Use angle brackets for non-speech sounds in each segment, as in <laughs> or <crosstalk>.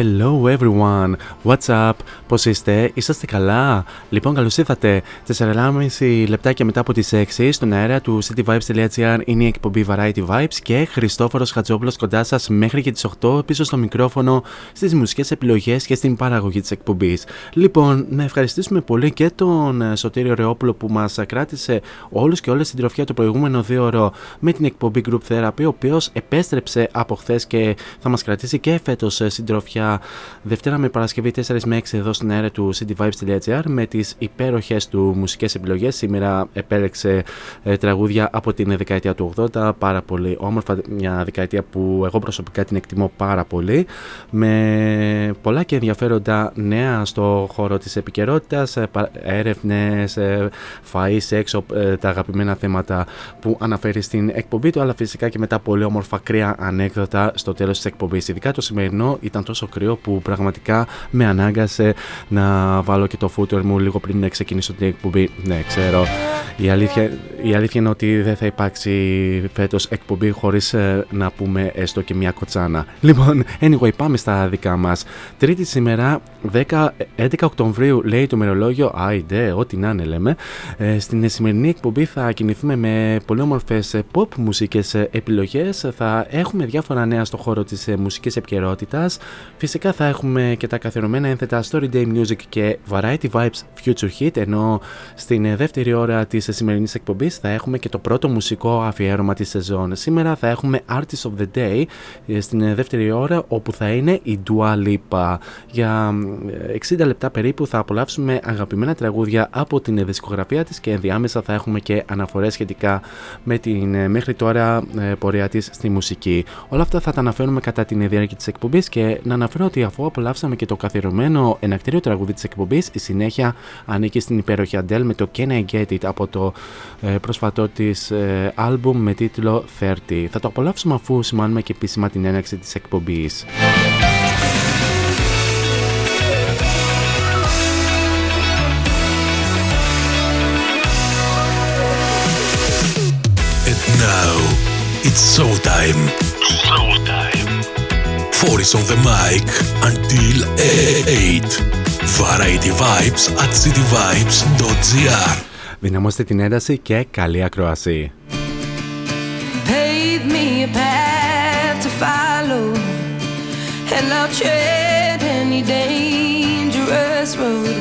Hello, everyone. What's up? Πώς είστε; Είσαστε καλά; Λοιπόν, καλώς ήρθατε. 4,5 λεπτάκια μετά από τις 6 στον αέρα του cityvibes.gr είναι η εκπομπή Variety Vibes και Χριστόφορος Χατζόπουλος κοντά σας μέχρι και τις 8 πίσω στο μικρόφωνο στις μουσικές επιλογές και στην παραγωγή της εκπομπής. Λοιπόν, να ευχαριστήσουμε πολύ και τον ε, Σωτήριο Ρεόπουλο που μας κράτησε όλους και όλες την τροφιά το προηγούμενο δύο ώρο με την εκπομπή Group Therapy, ο οποίος επέστρεψε από χθες και θα μας κρατήσει και φέτος ε, συντροφιά Δευτέρα με Παρασκευή 4 με 6 εδώ στην αέρα του cityvibes.gr με τις υπέροχες του μουσικές επιλογές. Σήμερα επέλεξε ε, τραγούδια από την δεκαετία του 80, πάρα πολύ όμορφα, μια δεκαετία που εγώ προσωπικά την εκτιμώ πάρα πολύ, με πολλά και ενδιαφέροντα νέα στο χώρο της επικαιρότητας, έρευνες, ε, φαΐ, σεξ, ε, τα αγαπημένα θέματα που αναφέρει στην εκπομπή του, αλλά φυσικά και μετά πολύ όμορφα κρύα ανέκδοτα στο τέλος της εκπομπής. Ειδικά το σημερινό ήταν τόσο κρύο που πραγματικά με ανάγκασε να βάλω και το footer μου λίγο πριν να ξεκινήσω την εκπομπή. Ναι, ξέρω. Η αλήθεια, η αλήθεια είναι ότι δεν θα υπάρξει φέτος εκπομπή χωρίς ε, να πούμε έστω και μια κοτσάνα. <laughs> Λοιπόν, anyway, πάμε στα δικά μας. Τρίτη σήμερα, 10, 11 Οκτωβρίου, λέει το μερολόγιο. Άιντε, ό,τι να είναι, λέμε. Ε, στην σημερινή εκπομπή θα κινηθούμε με πολύ όμορφες pop μουσικές ε, επιλογές. Θα έχουμε διάφορα νέα στο χώρο της ε, μουσικής επικαιρότητας. Φυσικά θα έχουμε και τα καθιερωμένα ένθετα Story Day Music και Variety Vibes Future Hit. Ενώ στην ε, δεύτερη ώρα της ε, σημερινής εκπομπής θα έχουμε και το πρώτο μουσικό αφιέρωμα της σεζόν. Σήμερα θα έχουμε Artist of the Day ε, στην ε, δεύτερη ώρα όπου θα είναι η Dua Lipa. Για ε, 60 λεπτά περίπου θα απολαύσουμε αγαπημένα τραγούδια από την ε, δισκογραφία της και ενδιάμεσα θα έχουμε και αναφορές σχετικά με την ε, μέχρι τώρα ε, πορεία της στη μουσική. Όλα αυτά θα τα αναφέρουμε κατά την ε, διάρκεια της εκπομπής και να αναφέρω ότι αφού απολαύσαμε και το καθιερωμένο ενακτήριο τραγούδι της εκπομπής, η συνέχεια ανήκει στην υπέροχη Αντέλ με το Can I Get It από το ε, πρόσφατό της ε, άλμπουμ με τίτλο 30. Θα το απολαύσουμε αφού σημάνουμε και επίσημα την έναρξη της εκπομπής. now, it's showtime. Showtime. Four is on the mic until 8. Variety Vibes at cityvibes.gr Δυναμώστε την ένταση και καλή ακρόαση. Pave me a path to follow And I'll tread any dangerous road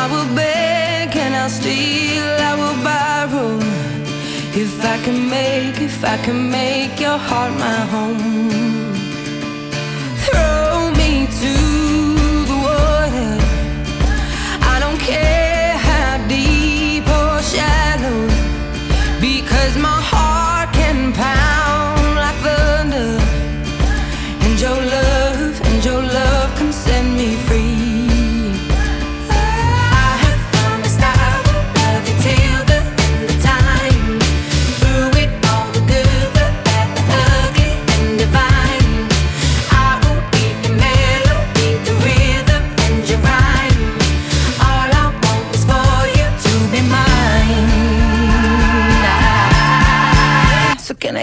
I will beg and I'll steal, I will borrow If I can make, if I can make your heart my home,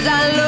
Cause I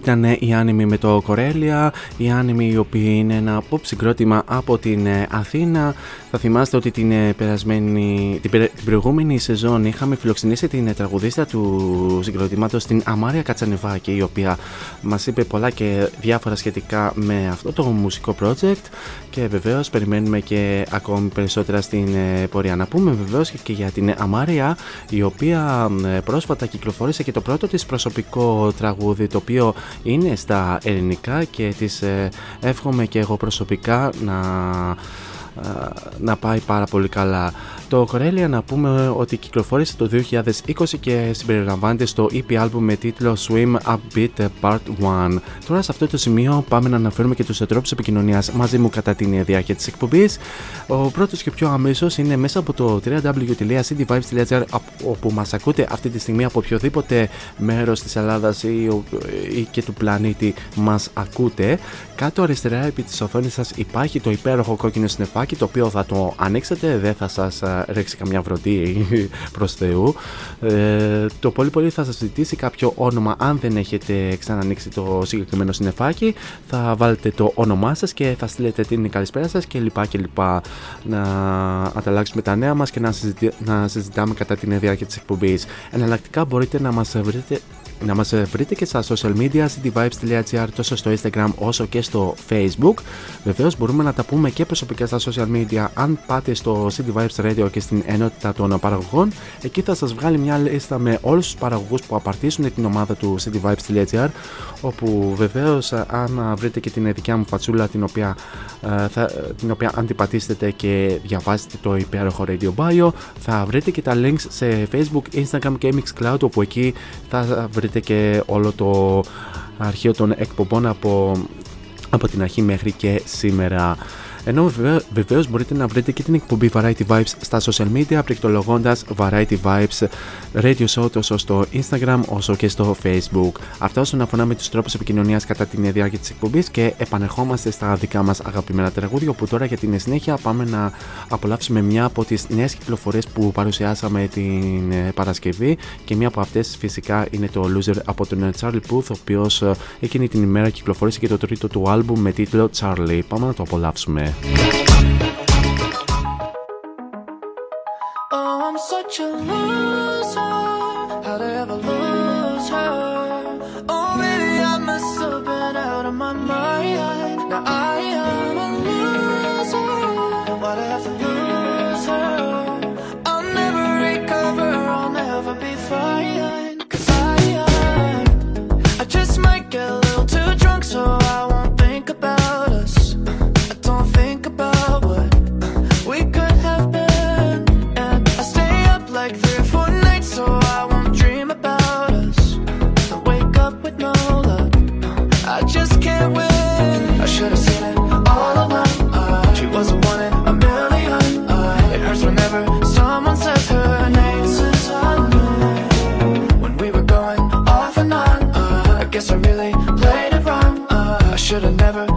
ήταν η άνιμη με το Κορέλια, η άνιμη η οποία είναι ένα pop συγκρότημα από την ε, Αθήνα. Θα θυμάστε ότι την, ε, περασμένη, την, την προηγούμενη σεζόν είχαμε φιλοξενήσει την ε, τραγουδίστρα του συγκροτήματος, την Αμάρια Κατσανεβάκη, η οποία μας είπε πολλά και διάφορα σχετικά με αυτό το μουσικό project και βεβαίως περιμένουμε και ακόμη περισσότερα στην πορεία. Να πούμε βεβαίως και για την Αμάρια, η οποία πρόσφατα κυκλοφόρησε και το πρώτο της προσωπικό τραγούδι, το οποίο είναι στα ελληνικά και τις ε, εύχομαι και εγώ προσωπικά να, ε, να πάει πάρα πολύ καλά. Το Corellia να πούμε ότι κυκλοφόρησε το 2020 και συμπεριλαμβάνεται στο EP album με τίτλο Swim Upbeat Part 1. Τώρα σε αυτό το σημείο πάμε να αναφέρουμε και τους τρόπους επικοινωνίας μαζί μου κατά την διάρκεια της εκπομπής. Ο πρώτος και πιο αμέσως είναι μέσα από το www.cityvibes.gr όπου μας ακούτε αυτή τη στιγμή από οποιοδήποτε μέρος της Ελλάδας ή, ή και του πλανήτη μας ακούτε. Κάτω αριστερά επί της οθόνης σας υπάρχει το υπέροχο κόκκινο συννεφάκι το οποίο θα το ανοίξετε, δεν θα σας ρίξει καμιά βροντή <laughs> προς Θεού. Ε, το πολύ πολύ θα σας ζητήσει κάποιο όνομα αν δεν έχετε ξανανοίξει το συγκεκριμένο συνεφάκι. Θα βάλετε το όνομά σας και θα στείλετε την καλησπέρα σας κλπ. κλπ. Να ανταλλάξουμε τα νέα μας και να, να συζητάμε κατά την διάρκεια της εκπομπής. Εναλλακτικά μπορείτε να μας βρείτε να μας βρείτε και στα social media cityvibes.gr τόσο στο Instagram όσο και στο Facebook. Βεβαίως μπορούμε να τα πούμε και προσωπικά στα social media αν πάτε στο City Vibes Radio και στην ενότητα των παραγωγών. Εκεί θα σας βγάλει μια λίστα με όλους τους παραγωγούς που απαρτίζουν την ομάδα του cityvibes.gr όπου βεβαίως αν βρείτε και την δικιά μου φατσούλα την οποία, ε, θα, την οποία αντιπατήσετε και διαβάσετε το υπέροχο Radio Bio θα βρείτε και τα links σε Facebook, Instagram και Mixcloud όπου εκεί θα βρείτε και όλο το αρχείο των εκπομπών από, από την αρχή μέχρι και σήμερα. Ενώ βεβαίω μπορείτε να βρείτε και την εκπομπή Variety Vibes στα social media πληκτρολογώντας Variety Vibes Radio Show τόσο στο Instagram όσο και στο Facebook. Αυτά όσον αφορά με τους τρόπους επικοινωνίας κατά την διάρκεια της εκπομπής και επανερχόμαστε στα δικά μας αγαπημένα τραγούδια. Όπου τώρα για την συνέχεια πάμε να απολαύσουμε μια από τις νέες κυκλοφορίες που παρουσιάσαμε την ε, Παρασκευή και μια από αυτές φυσικά είναι το Loser από τον Charlie Puth, ο οποίος ε, εκείνη την ημέρα κυκλοφόρησε και το τρίτο του άλμπουμ με τίτλο Charlie. Πάμε να το απολαύσουμε. Oh, I'm such a loser. should've never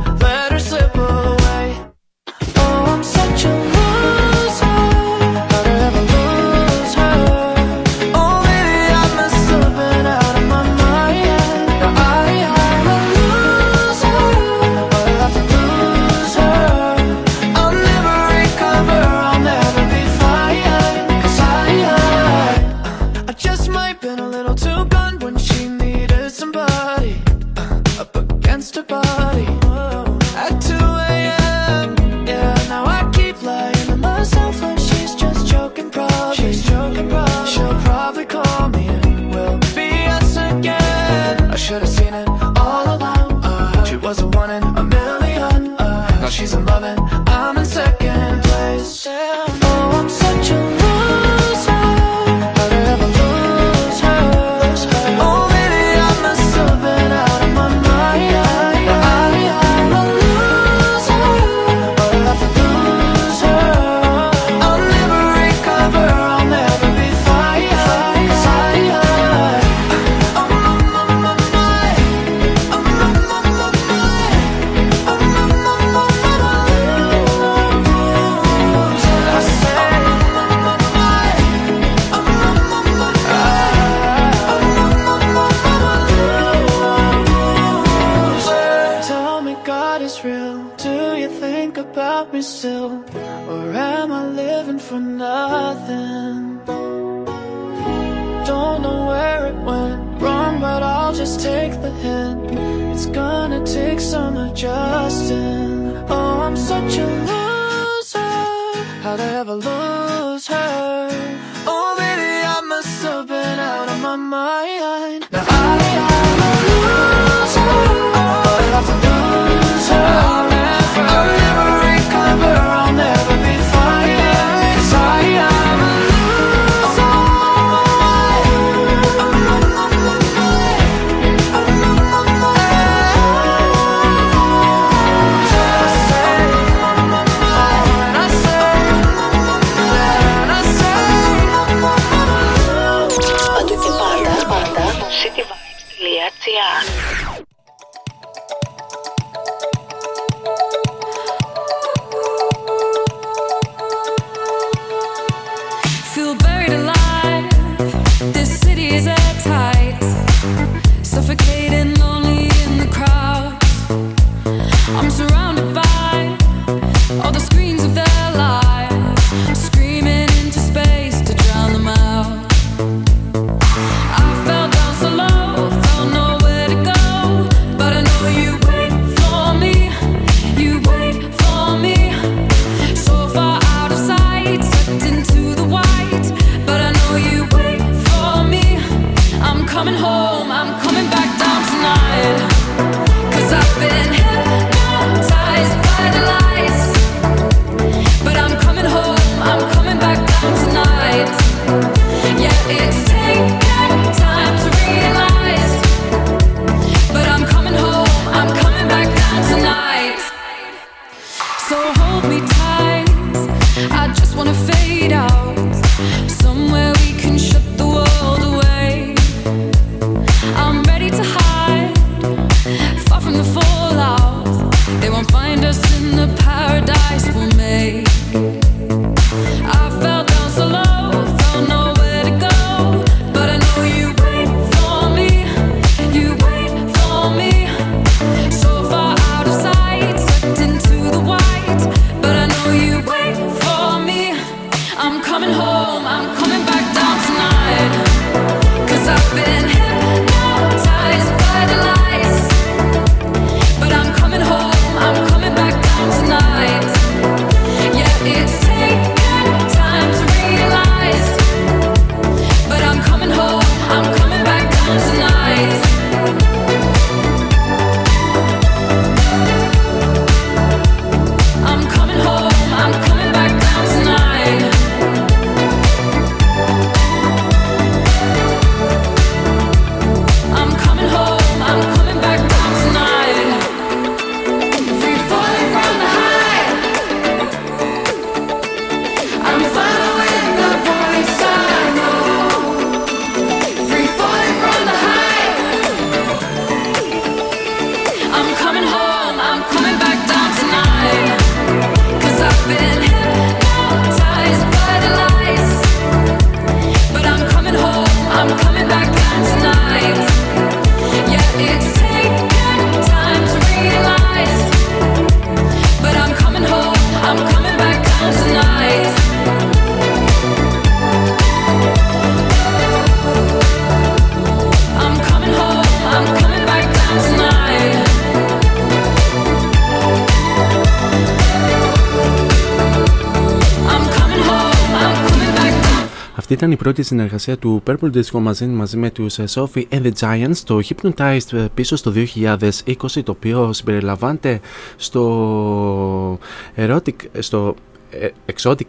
ήταν η πρώτη συνεργασία του Purple Disco μαζί, μαζί με τους ε, Sophie and the Giants το Hypnotized ε, πίσω στο 2020 το οποίο συμπεριλαμβάνεται στο erotic, στο ε,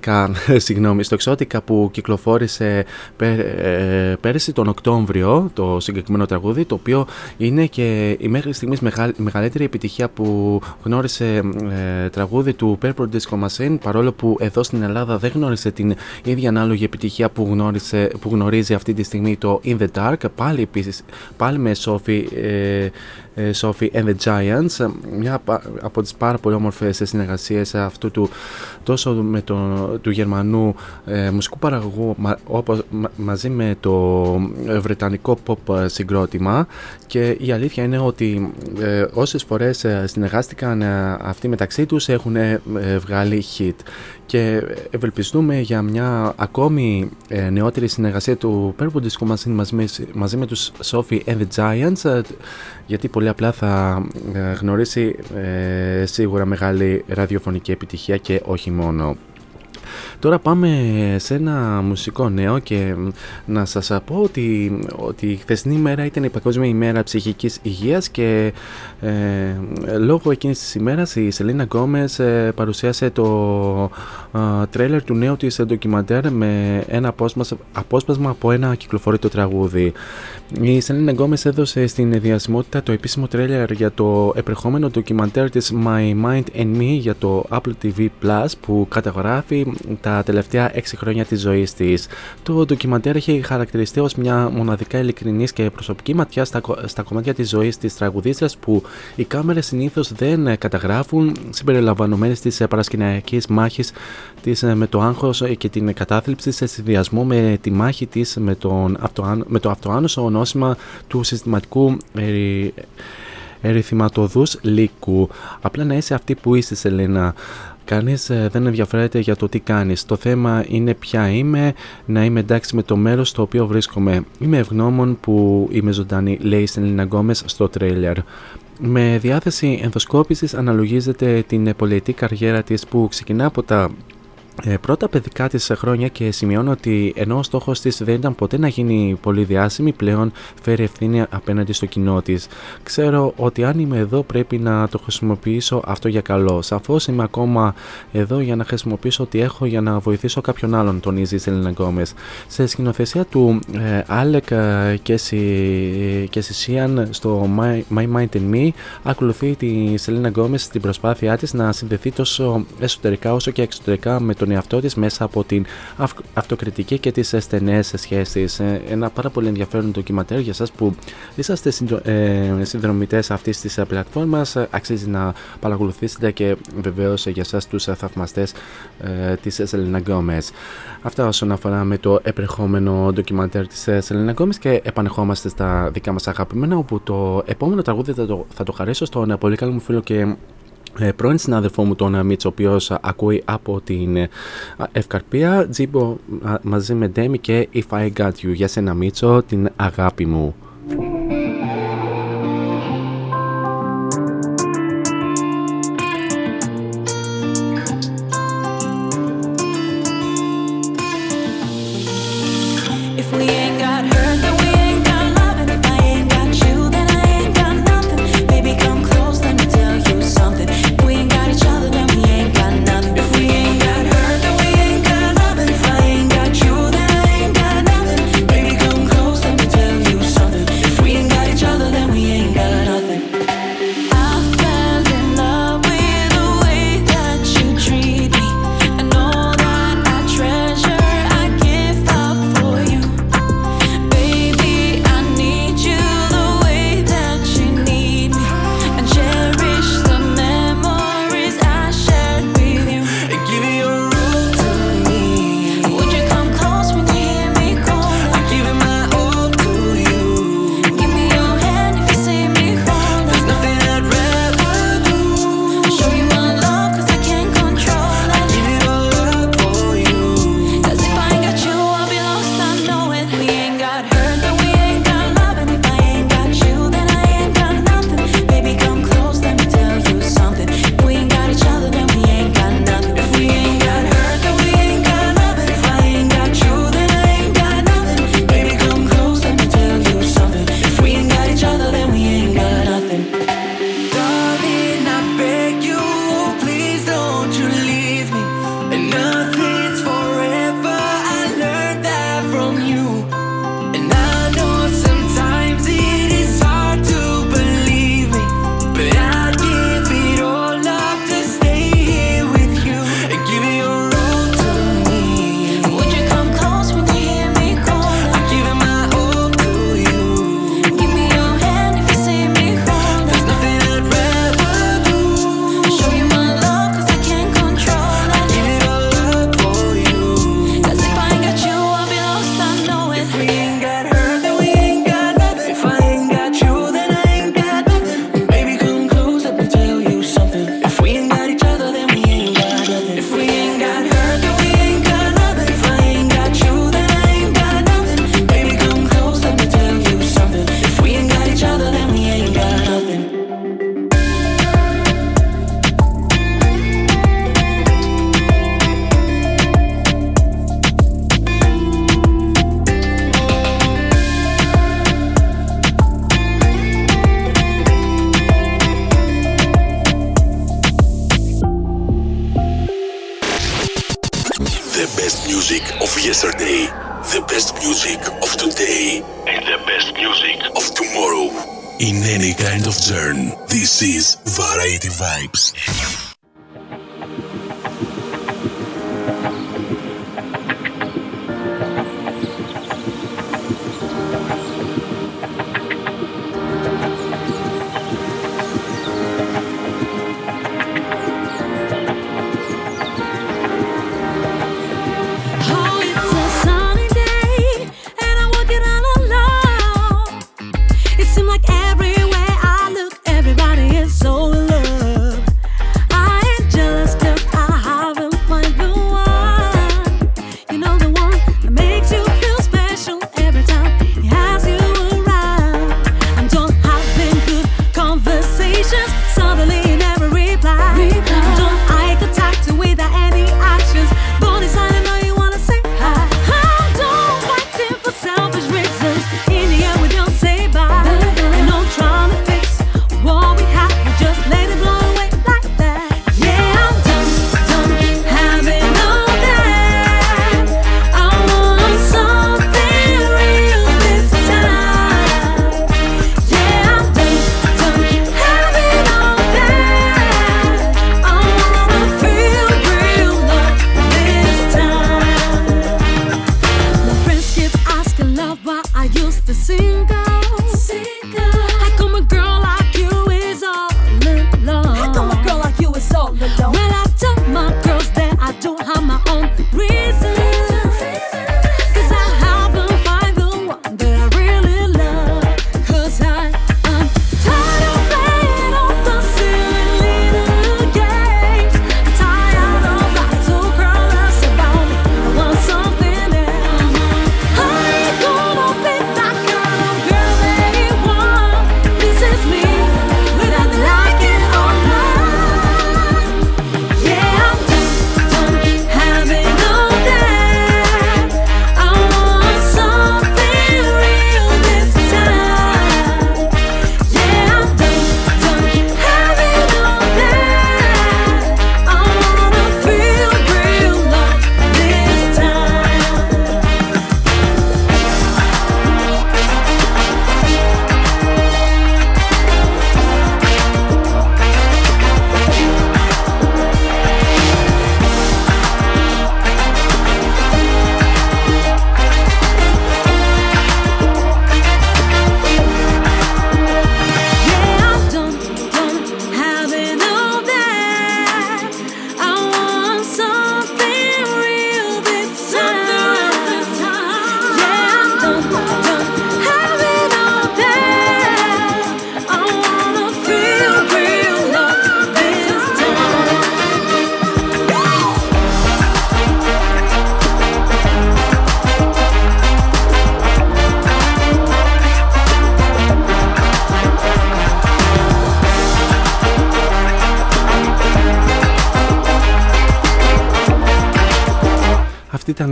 εξώτικα, <laughs> συγγνώμη, στο εξώτικα που κυκλοφόρησε πέ, ε, πέρυσι τον Οκτώβριο το συγκεκριμένο τραγούδι το οποίο είναι και η μέχρι στιγμής μεγαλύτερη επιτυχία που γνώρισε ε, τραγούδι του Purple Disco Machine παρόλο που εδώ στην Ελλάδα δεν γνώρισε την ίδια ανάλογη επιτυχία που, γνώρισε, που γνωρίζει αυτή τη στιγμή το In The Dark πάλι, επίσης, πάλι με Sophie ε, ε, Sophie and the Giants μια από τις πάρα πολύ όμορφες συνεργασίες αυτού του τόσο με το, του Γερμανού ε, μουσικού παραγωγού όπως, μαζί με το βρετανικό pop συγκρότημα και η αλήθεια είναι ότι ε, όσες φορές συνεργάστηκαν αυτοί μεταξύ τους έχουν βγάλει hit και ευελπιστούμε για μια ακόμη ε, νεότερη συνεργασία του Purple Disco μαζί, μαζί, με τους Sophie and the Giants ε, γιατί πολύ απλά θα ε, γνωρίσει σίγουρα μεγάλη ραδιοφωνική επιτυχία και όχι μόνο. Τώρα πάμε σε ένα μουσικό νέο και να σας πω ότι, ότι η χθεσινή μέρα ήταν η Παγκόσμια ημέρα ψυχικής υγείας και ε, λόγω εκείνης της ημέρας η Σελίνα Γκόμες ε, παρουσίασε το ε, τρέιλερ του νέου της ντοκιμαντέρ με ένα απόσπασμα, απόσπασμα από ένα ακυκλοφόρητο τραγούδι. Η Σελίνα Γκόμες έδωσε στην δημοσιότητα το επίσημο τρέιλερ για το επερχόμενο ντοκιμαντέρ της My Mind and Me για το Apple TV Plus που καταγράφει τα τελευταία 6 χρόνια της ζωής της. Το ντοκιμαντέρ έχει χαρακτηριστεί ως μια μοναδικά ειλικρινής και προσωπική ματιά στα, στα κομμάτια της ζωής της τραγουδίστριας που οι κάμερες συνήθως δεν καταγράφουν συμπεριλαμβανομένης της παρασκηνιακής μάχης της με το άγχος και την κατάθλιψη σε συνδυασμό με τη μάχη της με, τον με το αυτοάνοσο νόσημα του συστηματικού ερυθηματώδους λύκου. Απλά να είσαι αυτή που είσαι Σελένα. Κανείς ε, δεν ενδιαφέρεται για το τι κάνεις. Το θέμα είναι ποια είμαι, να είμαι εντάξει με το μέρος στο οποίο βρίσκομαι. Είμαι ευγνώμων που είμαι ζωντανή, λέει η Σελίνα Γκόμες στο τρέιλερ. Με διάθεση ενδοσκόπησης αναλογίζεται την πολυετή καριέρα της που ξεκινά από τα ε, πρώτα παιδικά της χρόνια και σημειώνει ότι ενώ ο στόχος της δεν ήταν ποτέ να γίνει πολύ διάσημη πλέον φέρει ευθύνη απέναντι στο κοινό της. Ξέρω ότι αν είμαι εδώ πρέπει να το χρησιμοποιήσω αυτό για καλό. Σαφώς είμαι ακόμα εδώ για να χρησιμοποιήσω ό,τι έχω για να βοηθήσω κάποιον άλλον, τονίζει η Σελίνα Γκόμες. Σε σκηνοθεσία του ε, Άλεκ ε, Κεσίσιαν στο My, My Mind and Me ακολουθεί τη Σελίνα Γκόμες στην προσπάθειά της να συνδεθεί τόσο εσωτερικά όσο και εξωτερικά με το τον εαυτό της μέσα από την αυτοκριτική και τις στενές σχέσεις. Ε, ένα πάρα πολύ ενδιαφέρον ντοκιμαντέρ για εσάς που είσαστε ε, συνδρομητές αυτής της πλατφόρμας. Αξίζει να παρακολουθήσετε και βεβαίως για εσάς τους θαυμαστές ε, της Σελίνα Γκόμες. Αυτά όσον αφορά με το επερχόμενο ντοκιμαντέρ της Σελίνα Γκόμες και επανερχόμαστε στα δικά μας αγαπημένα όπου το επόμενο τραγούδι θα το, θα το χαρίσω στον πολύ καλό μου φίλο και ε, πρώην συνάδελφό μου τον Μίτσο, ο οποίος ακούει από την ε, Ευκαρπία, Τζίμπο μαζί με Ντέμι και If I Got You. Για σένα Μίτσο, την αγάπη μου.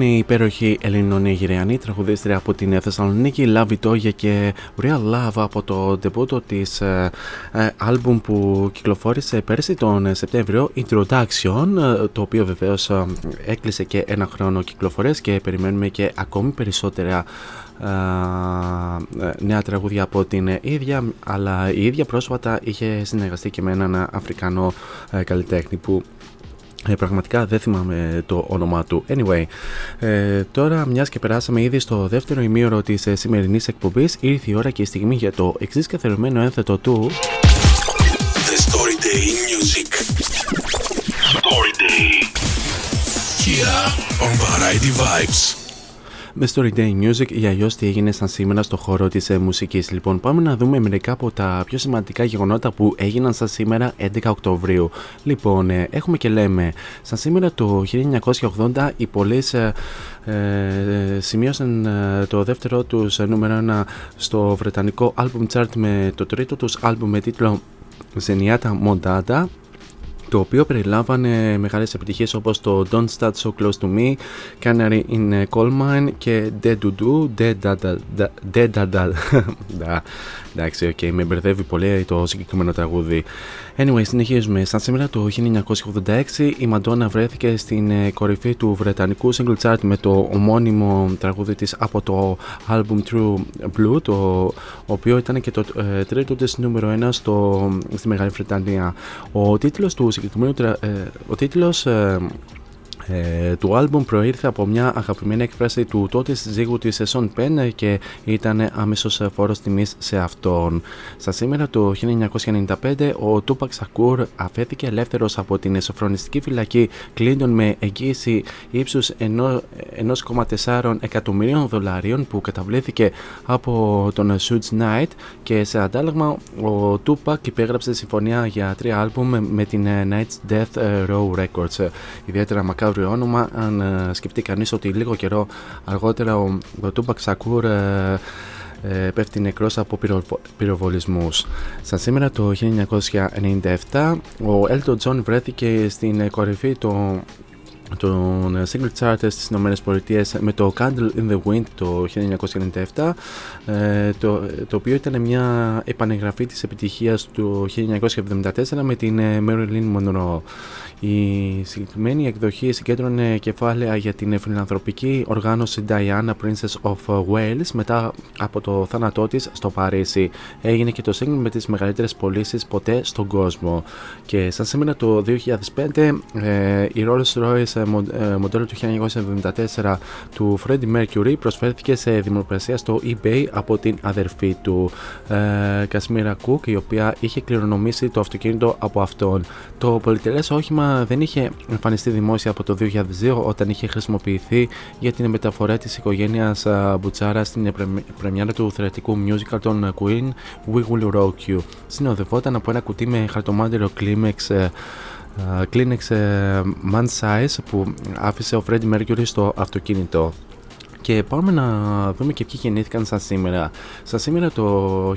Αυτή ήταν η υπέροχη Ελληνονίγηριανή τραγουδίστρια από την Θεσσαλονίκη, Love It και Real Love από το ντεμπούτο της ε, ε, άλμπουμ που κυκλοφόρησε πέρσι τον Σεπτέμβριο, Introduction, ε, το οποίο βεβαίως ε, έκλεισε και ένα χρόνο κυκλοφορές και περιμένουμε και ακόμη περισσότερα ε, ε, νέα τραγούδια από την ίδια, αλλά η ίδια πρόσφατα είχε συνεργαστεί και με έναν Αφρικανό ε, καλλιτέχνη που ε, πραγματικά δεν θυμάμαι το όνομά του. Anyway, ε, τώρα μιας και περάσαμε ήδη στο δεύτερο ημίωρο της ε, σημερινής εκπομπής, ήρθε η ώρα και η στιγμή για το εξής καθερωμένο ένθετο του The Story Day in Music. Story Day. Here on Variety Vibes. Με Story Day Music ή αλλιώ τι έγινε σαν σήμερα στο χώρο της ε, μουσικής. Λοιπόν, πάμε να δούμε μερικά από τα πιο σημαντικά γεγονότα που έγιναν σαν σήμερα 11 Οκτωβρίου. Λοιπόν, ε, έχουμε και λέμε, σαν σήμερα το 1980 οι πολλές ε, ε, σημείωσαν ε, το δεύτερο τους ε, νούμερο 1 στο βρετανικό album chart με το τρίτο τους album με τίτλο Zenyatta Mondada το οποίο περιλάμβανε μεγάλες επιτυχίες όπως το Don't Start So Close To Me, Canary in Coal Mine και Dead Do Do, Dead Da Da Dead Da Da Εντάξει, OK, okay, με μπερδεύει πολύ το συγκεκριμένο τραγούδι. Anyway, συνεχίζουμε. Σαν σήμερα το 1986 η Madonna βρέθηκε στην ε, κορυφή του βρετανικού single chart με το ομώνυμο τραγούδι της από το άλμπουμ True Blue, το οποίο ήταν και το ε, τρίτο της νούμερο 1 στο, στη Μεγάλη Βρετανία. Ο τίτλος του συγκεκριμένου ε, ο τίτλος ε, ε, του άλμπουμ προήρθε από μια αγαπημένη έκφραση του τότε συζύγου της Σον Πεν και ήταν άμεσος φόρος τιμής σε αυτόν. Στα σήμερα το 1995 ο Τούπαξ Σακούρ αφέθηκε ελεύθερος από την σοφρονιστική φυλακή Κλίντον με εγγύηση ύψους 1,4 εκατομμυρίων δολαρίων που καταβλήθηκε από τον Suits Knight και σε αντάλλαγμα ο Τούπακ υπέγραψε συμφωνία για τρία άλμπουμ με την Night's Death Row Records. Ιδιαίτερα μακάβρι αύριο όνομα αν ε, σκεφτεί κανείς ότι λίγο καιρό αργότερα ο, ο Τούμπακ Σακούρ ε, ε, πέφτει νεκρός από πυροβολισμούς. Σαν σήμερα το 1997 ο Elton John βρέθηκε στην κορυφή του τον single chart στις Ηνωμένες Πολιτείες με το Candle in the Wind το 1997 το, το οποίο ήταν μια επανεγραφή της επιτυχίας του 1974 με την Marilyn Monroe. Η συγκεκριμένη εκδοχή συγκέντρωνε κεφάλαια για την φιλανθρωπική οργάνωση Diana Princess of Wales μετά από το θάνατό της στο Παρίσι. Έγινε και το σύγχρονο με τις μεγαλύτερες πωλήσεις ποτέ στον κόσμο. Και σαν σήμερα το 2005 ε, η Rolls Royce ε, ε, μοντέλο του 1974 του Freddie Mercury προσφέρθηκε σε δημοπρασία στο eBay από την αδερφή του ε, Κασμίρα Cook η οποία είχε κληρονομήσει το αυτοκίνητο από αυτόν. Το πολυτελές όχημα δεν είχε εμφανιστεί δημόσια από το 2002 όταν είχε χρησιμοποιηθεί για την μεταφορά της οικογένειας Μπουτσάρα στην πρεμιέρα του θεατρικού musical των Queen We Will Rock You. Συνοδευόταν από ένα κουτί με χαρτομάτιρο Kleenex ε, Kleenex ε, Man Size που άφησε ο Freddie Mercury στο αυτοκίνητο. Και πάμε να δούμε και ποιοι γεννήθηκαν σαν σήμερα. Σαν σήμερα το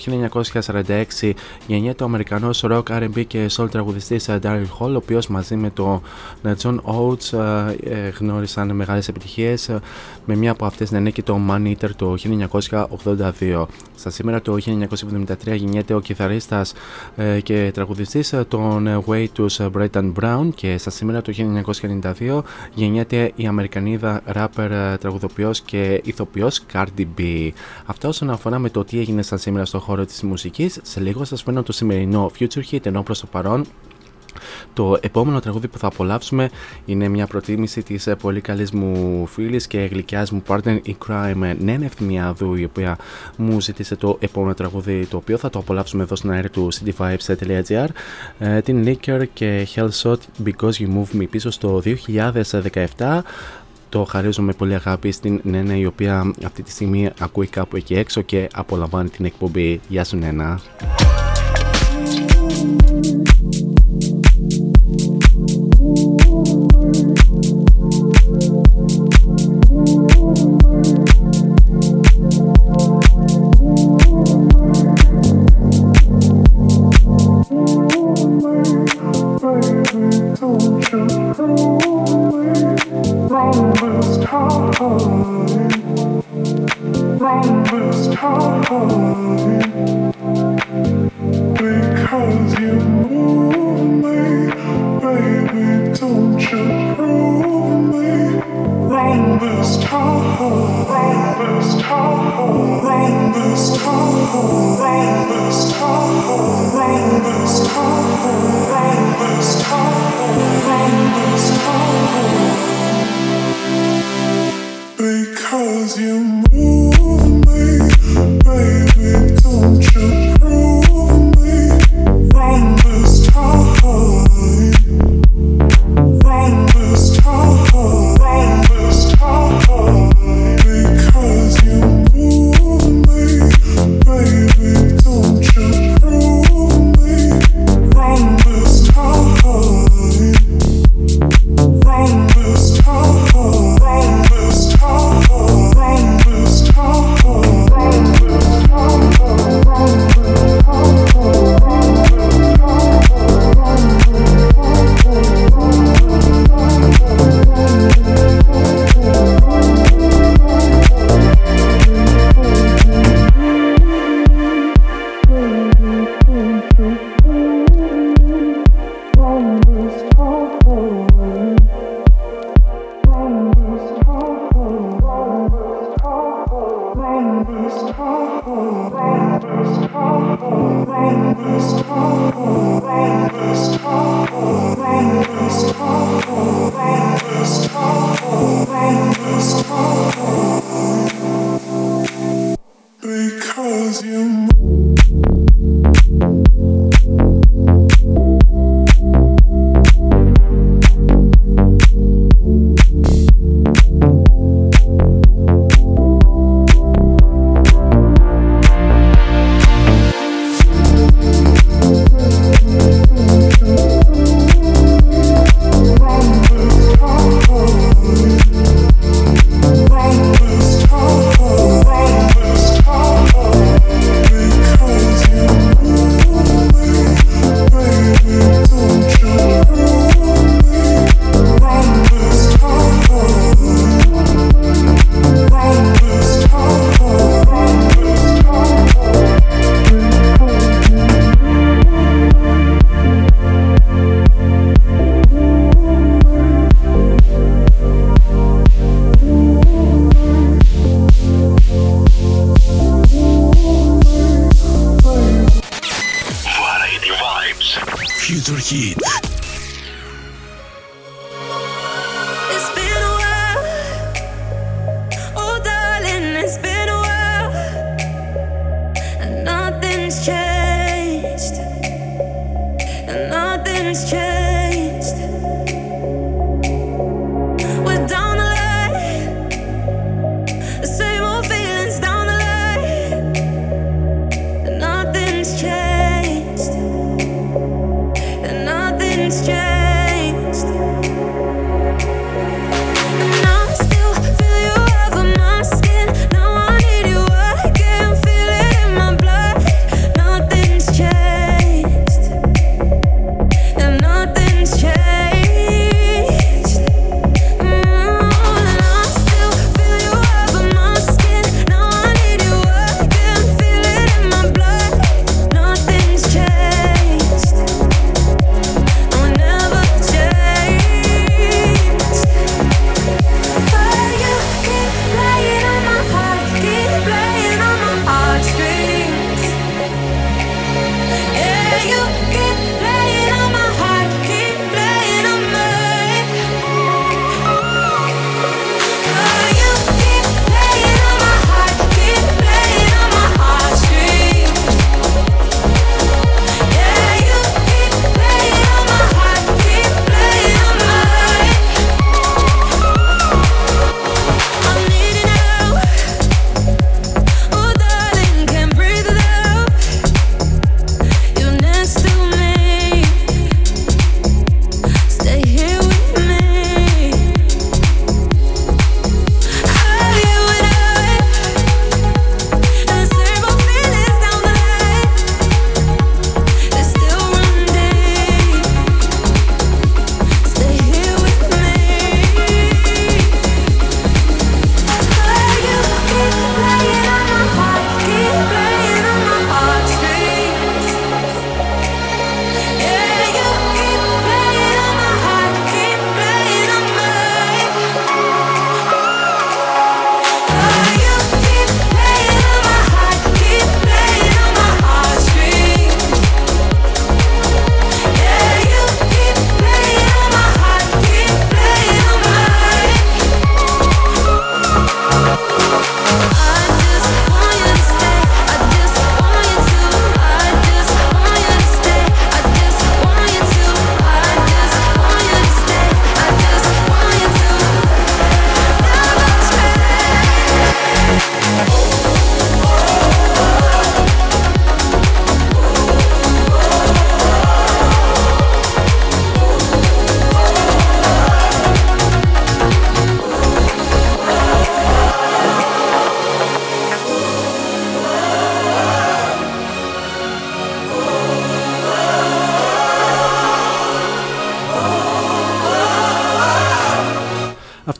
1946 γεννιέται ο Αμερικανός rock, R&B και soul τραγουδιστής ε, Daryl Hall, ο οποίος μαζί με τον ε, John Oates ε, γνώρισαν μεγάλες επιτυχίες με μια από αυτές να είναι και το Man Eater το 1982. Στα σήμερα το 1973 γεννιέται ο κιθαρίστας και τραγουδιστής των Way τους Bretton Brown και στα σήμερα το 1992 γεννιέται η Αμερικανίδα rapper τραγουδοποιός και και ηθοποιός Cardi B. Αυτό όσον αφορά με το τι έγινε σαν σήμερα στον χώρο της μουσικής, σε λίγο σας φαίνω το σημερινό Future Hit ενώ προς το παρόν το επόμενο τραγούδι που θα απολαύσουμε είναι μια προτίμηση της ε, πολύ καλής μου φίλης και γλυκιάς μου partner in crime Νένα Ευθυμιάδου η οποία μου ζήτησε το επόμενο τραγούδι το οποίο θα το απολαύσουμε εδώ στην αέρα του cityvibes.gr ε, την Liquor και Hellshot Because You Move Me πίσω στο 2017 το χαρίζω με πολύ αγάπη στην Νένα η οποία αυτή τη στιγμή ακούει κάπου εκεί έξω και απολαμβάνει την εκπομπή. Γεια σου Νένα.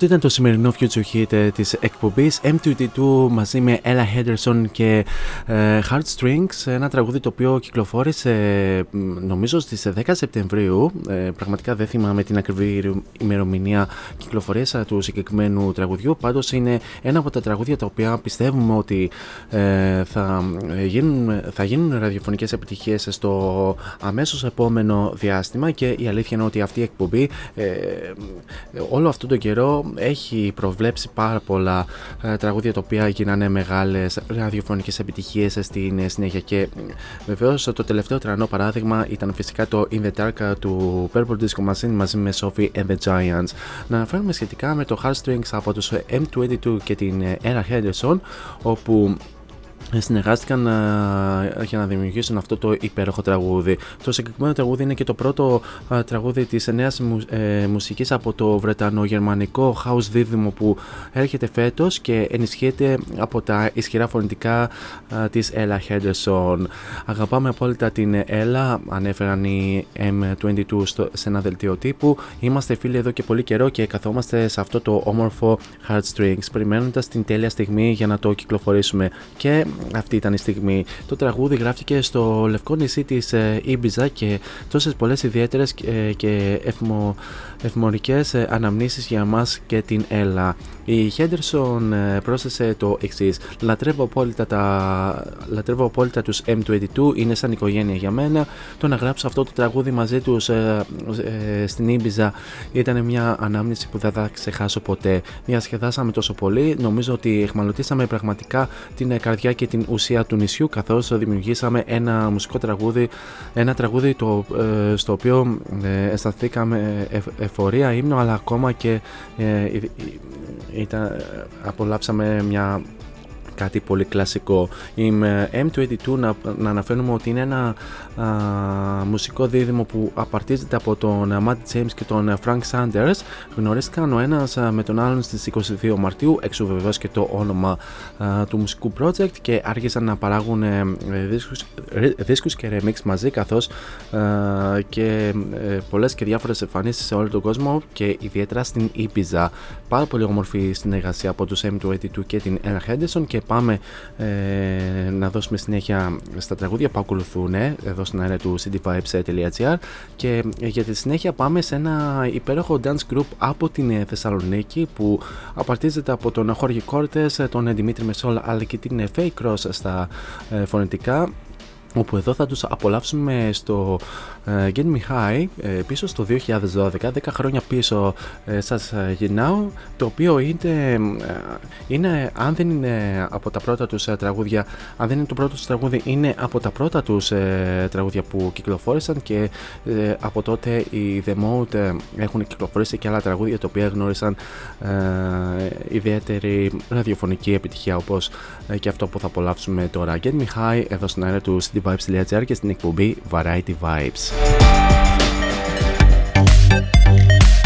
Αυτό ήταν το σημερινό Future Hit ε, της εκπομπής M22 μαζί με Ella Henderson και ε, Heartstrings ένα τραγούδι το οποίο κυκλοφόρησε νομίζω στις 10 Σεπτεμβρίου. Ε, πραγματικά δεν θυμάμαι την ακριβή ημερομηνία κυκλοφορίας του συγκεκριμένου τραγουδιού πάντως είναι ένα από τα τραγούδια τα οποία πιστεύουμε ότι θα, γίνουν, θα γίνουν ραδιοφωνικές επιτυχίες στο αμέσως επόμενο διάστημα και η αλήθεια είναι ότι αυτή η εκπομπή όλο αυτόν τον καιρό οποίο έχει προβλέψει πάρα πολλά ε, τραγούδια τα οποία γίνανε μεγάλες ραδιοφωνικές επιτυχίες στην συνέχεια. Και βεβαίως το τελευταίο τρανό παράδειγμα ήταν φυσικά το In the Dark του Purple Disco Machine μαζί με Sophie and the Giants. Να αναφέρουμε σχετικά με το Heartstrings από τους M22 και την Ella Henderson, όπου συνεργάστηκαν uh, για να δημιουργήσουν αυτό το υπέροχο τραγούδι. Το συγκεκριμένο τραγούδι είναι και το πρώτο uh, τραγούδι της νέας μου, ε, μουσικής από το βρετανο-γερμανικό house δίδυμο που έρχεται φέτος και ενισχύεται από τα ισχυρά φωνητικά uh, της Ella Henderson. Αγαπάμε απόλυτα την Ella, ανέφεραν οι M22 στο, σε ένα δελτίο τύπου. Είμαστε φίλοι εδώ και πολύ καιρό και καθόμαστε σε αυτό το όμορφο heartstrings περιμένοντας την τέλεια στιγμή για να το κυκλοφορήσουμε και αυτή ήταν η στιγμή. Το τραγούδι γράφτηκε στο λευκό νησί της Ήμπιζα και τόσες πολλές ιδιαίτερες ε, και ευμο, ευμορικές ε, αναμνήσεις για μας και την Έλλα. Η Χέντερσον πρόσθεσε το εξής. Λατρεύω απόλυτα, τα... Λατρεύω απόλυτα τους M22, είναι σαν οικογένεια για μένα. Το να γράψω αυτό το τραγούδι μαζί τους ε, ε, στην Ήμπιζα ήταν μια ανάμνηση που δεν θα ξεχάσω ποτέ. Διασκεδάσαμε τόσο πολύ, νομίζω ότι εχμαλωτήσαμε πραγματικά την καρδιά και την ουσία του νησιού καθώς δημιουργήσαμε ένα μουσικό τραγούδι, ένα τραγούδι το, ε, στο οποίο αισθανθήκαμε εφορία ύμνο αλλά ακόμα και ε, ήταν, απολαύσαμε μια κάτι πολύ κλασικό. Η M22 να, να αναφέρουμε ότι είναι ένα α, μουσικό δίδυμο που απαρτίζεται από τον Matt James και τον Frank Sanders. Γνωρίστηκαν ο ένας με τον άλλον στις 22 Μαρτίου, εξού βεβαίως και το όνομα α, του μουσικού project και άρχισαν να παράγουν ε, δίσκους, δίσκους και remix μαζί καθώς α, και ε, πολλές και διάφορες εμφανίσεις σε όλο τον κόσμο και ιδιαίτερα στην Ibiza. Πάρα πολύ όμορφη συνεργασία από τους M22 και την Ella Henderson και πάμε ε, να δώσουμε συνέχεια στα τραγούδια που ακολουθούν εδώ στην αέρα του cdvibes.gr και για τη συνέχεια πάμε σε ένα υπέροχο dance group από την Θεσσαλονίκη που απαρτίζεται από τον Χώργη Κόρτες, τον Δημήτρη Μεσόλα αλλά και την Fake Cross στα ε, φωνητικά όπου εδώ θα τους απολαύσουμε στο uh, Get Me High ε, πίσω στο 2012, 10 χρόνια πίσω uh, σας γυρνάω το οποίο είναι, είναι αν δεν είναι από τα πρώτα τους τραγούδια αν δεν είναι το πρώτο τους τραγούδι είναι από τα πρώτα τους τραγούδια που κυκλοφόρησαν και από τότε οι The Mode έχουν κυκλοφορήσει και άλλα τραγούδια τα οποία γνώρισαν ιδιαίτερη ραδιοφωνική επιτυχία όπως και αυτό που θα απολαύσουμε τώρα Get Me High εδώ στην αέρα του cityvibes.gr και στην εκπομπή Variety Vibes. Thank you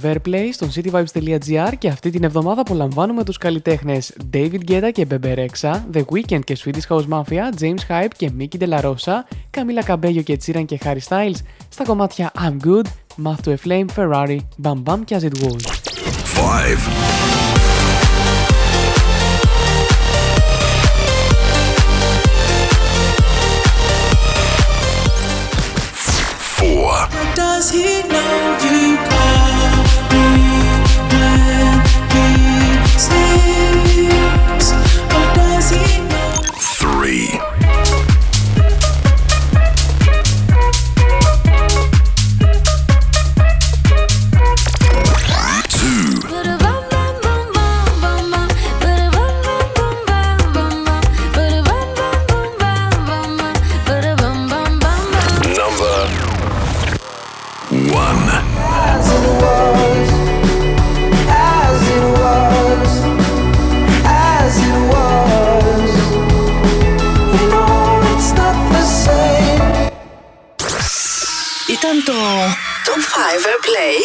Top 5 Airplay στο cityvibes.gr και αυτή την εβδομάδα απολαμβάνουμε τους καλλιτέχνες David Guetta και Bebe Rexha, The Weeknd και Swedish House Mafia, James Hype και Mickey De La Rosa, Camila Cabello και Tsiran και Harry Styles στα κομμάτια I'm Good, Math to a Flame, Ferrari, Bam Bam και As It Was. 5. Four. Does he know you το Top 5 Airplay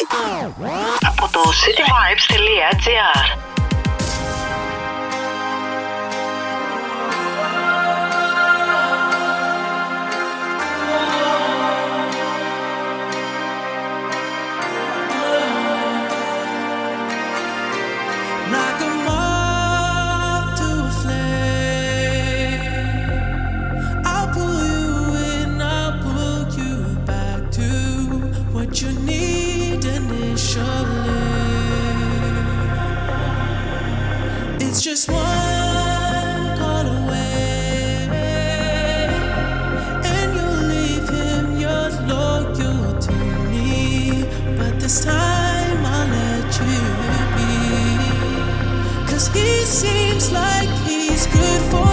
από το cityvibes.gr Cause he seems like he's good for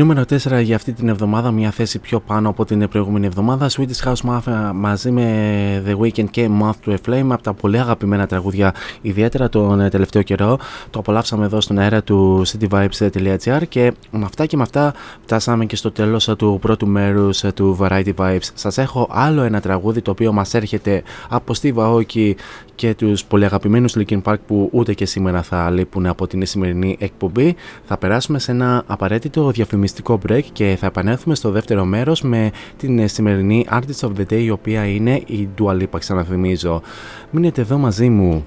Νούμερο 4 για αυτή την εβδομάδα, μια θέση πιο πάνω από την προηγούμενη εβδομάδα. Swedish House Mafia μαζί με The Weeknd και Moth to a Flame από τα πολύ αγαπημένα τραγούδια, ιδιαίτερα τον τελευταίο καιρό. Το απολαύσαμε εδώ στον αέρα του cityvibes.gr και με αυτά και με αυτά φτάσαμε και στο τέλος του πρώτου μέρους του Variety Vibes. Σας έχω άλλο ένα τραγούδι το οποίο μας έρχεται από Steve Aoki και τους πολύ αγαπημένου Linkin Park που ούτε και σήμερα θα λείπουν από την σημερινή εκπομπή. Θα περάσουμε σε ένα απαραίτητο διαφημιστικό break και θα επανέλθουμε στο δεύτερο μέρος με την σημερινή Artist of the Day η οποία είναι η Dua Lipa ξαναθυμίζω. Μείνετε εδώ μαζί μου.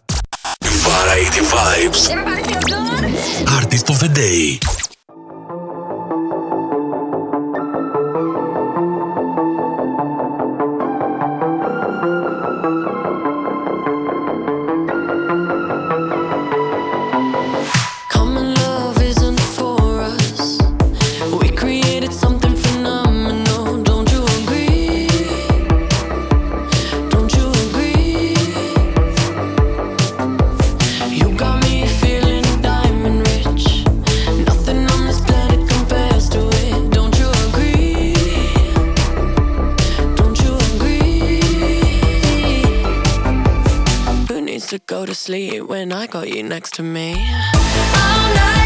Variety Vibes Artist of the Day when I got you next to me? All night,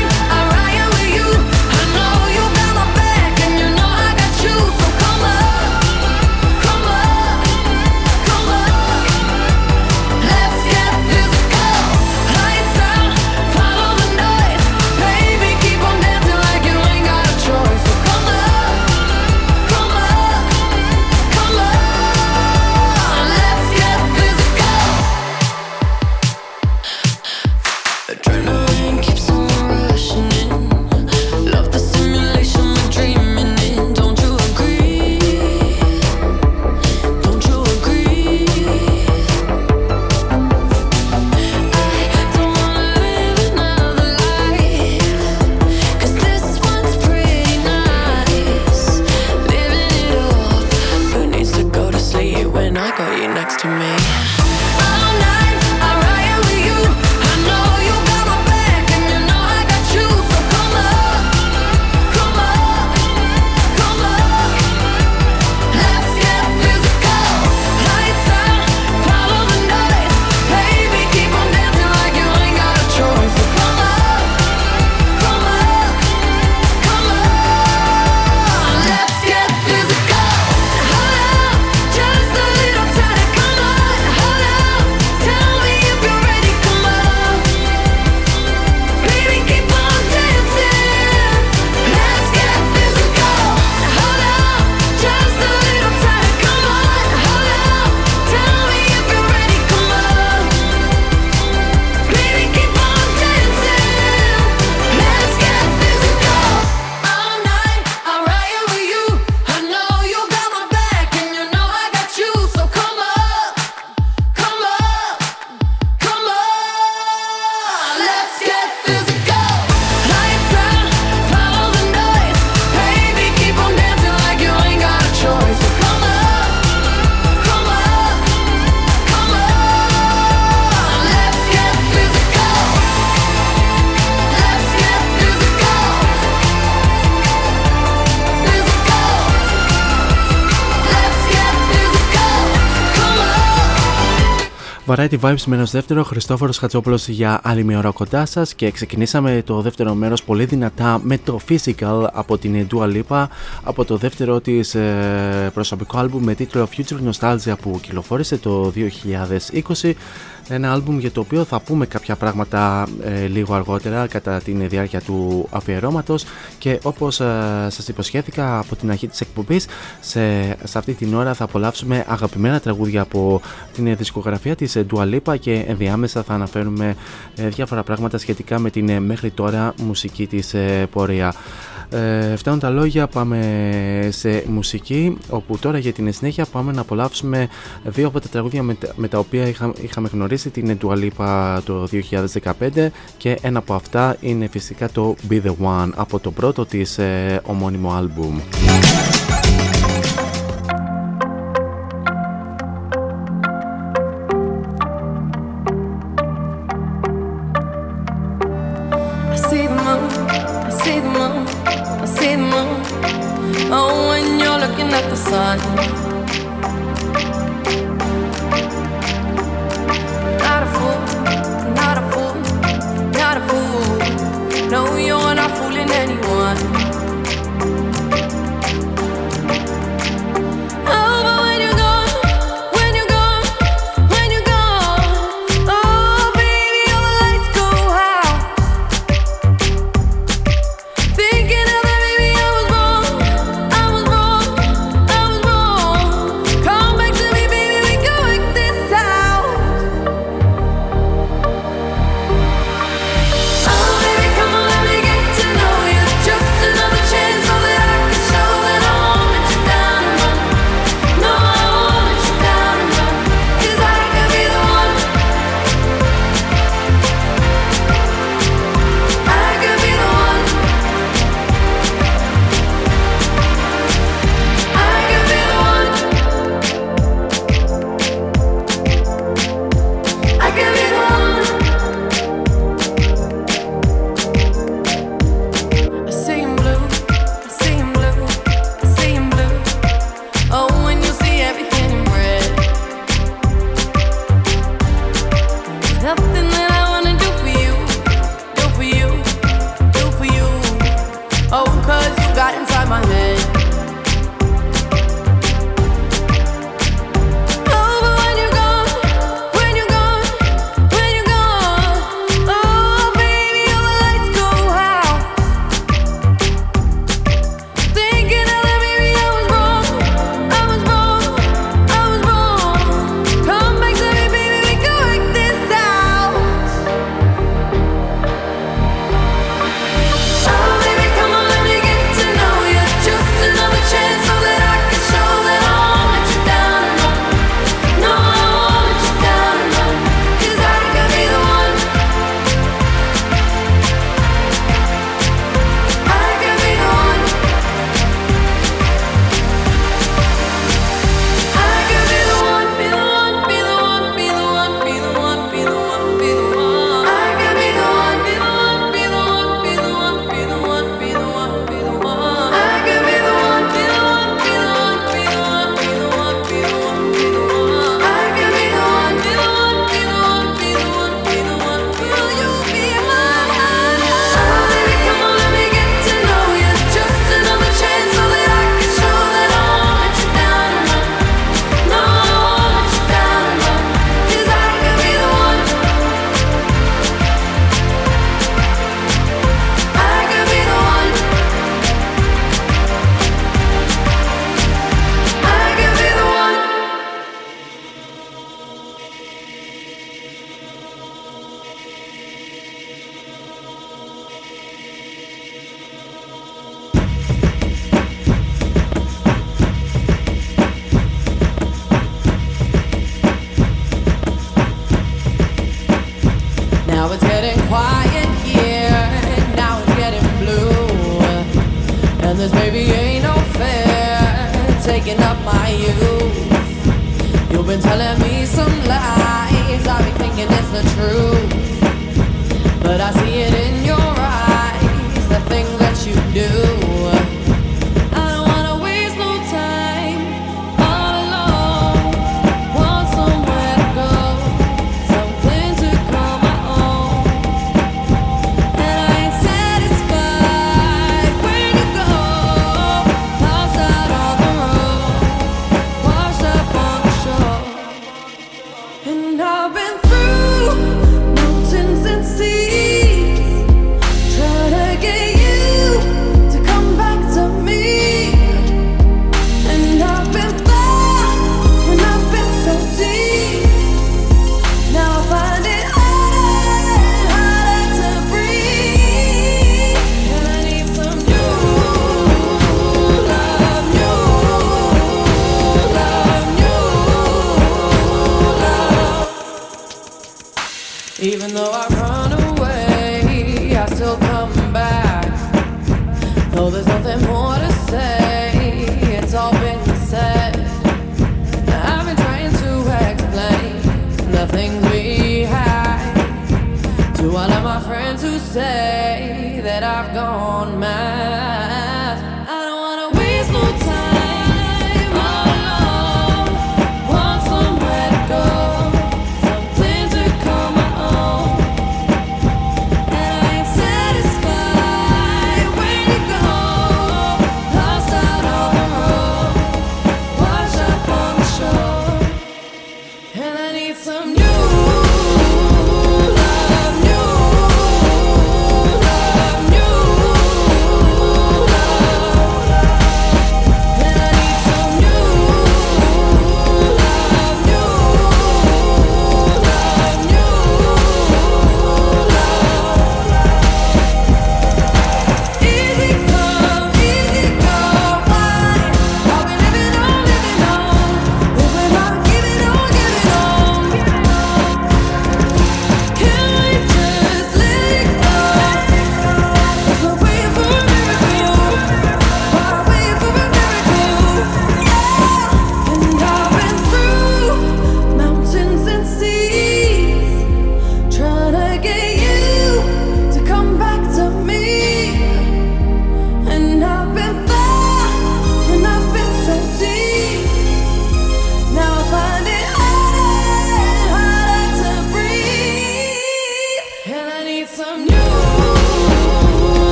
Variety Vibes μέρο δεύτερο, Χριστόφορος Χατσόπουλο για άλλη μια ώρα κοντά σας και ξεκινήσαμε το δεύτερο μέρος πολύ δυνατά με το Physical από την Dua Lipa από το δεύτερο της προσωπικό άλμπουμ με τίτλο Future Nostalgia που κυκλοφόρησε το 2020. Ένα άλμπουμ για το οποίο θα πούμε κάποια πράγματα ε, λίγο αργότερα κατά τη διάρκεια του αφιερώματος και όπως ε, σας υποσχέθηκα από την αρχή της εκπομπής σε, σε αυτή την ώρα θα απολαύσουμε αγαπημένα τραγούδια από την δισκογραφία της ε, Dua Lipa και ενδιάμεσα θα αναφέρουμε ε, διάφορα πράγματα σχετικά με την ε, μέχρι τώρα μουσική της ε, πορεία. Ε, φτάνουν τα λόγια, πάμε σε μουσική, όπου τώρα για την συνέχεια πάμε να απολαύσουμε δύο από τα τραγούδια με, τα- με τα οποία είχα, είχαμε γνωρίσει την Dua Lipa το 2015 και ένα από αυτά είναι φυσικά το Be The One από το πρώτο της ε, ομώνυμο άλμπουμ.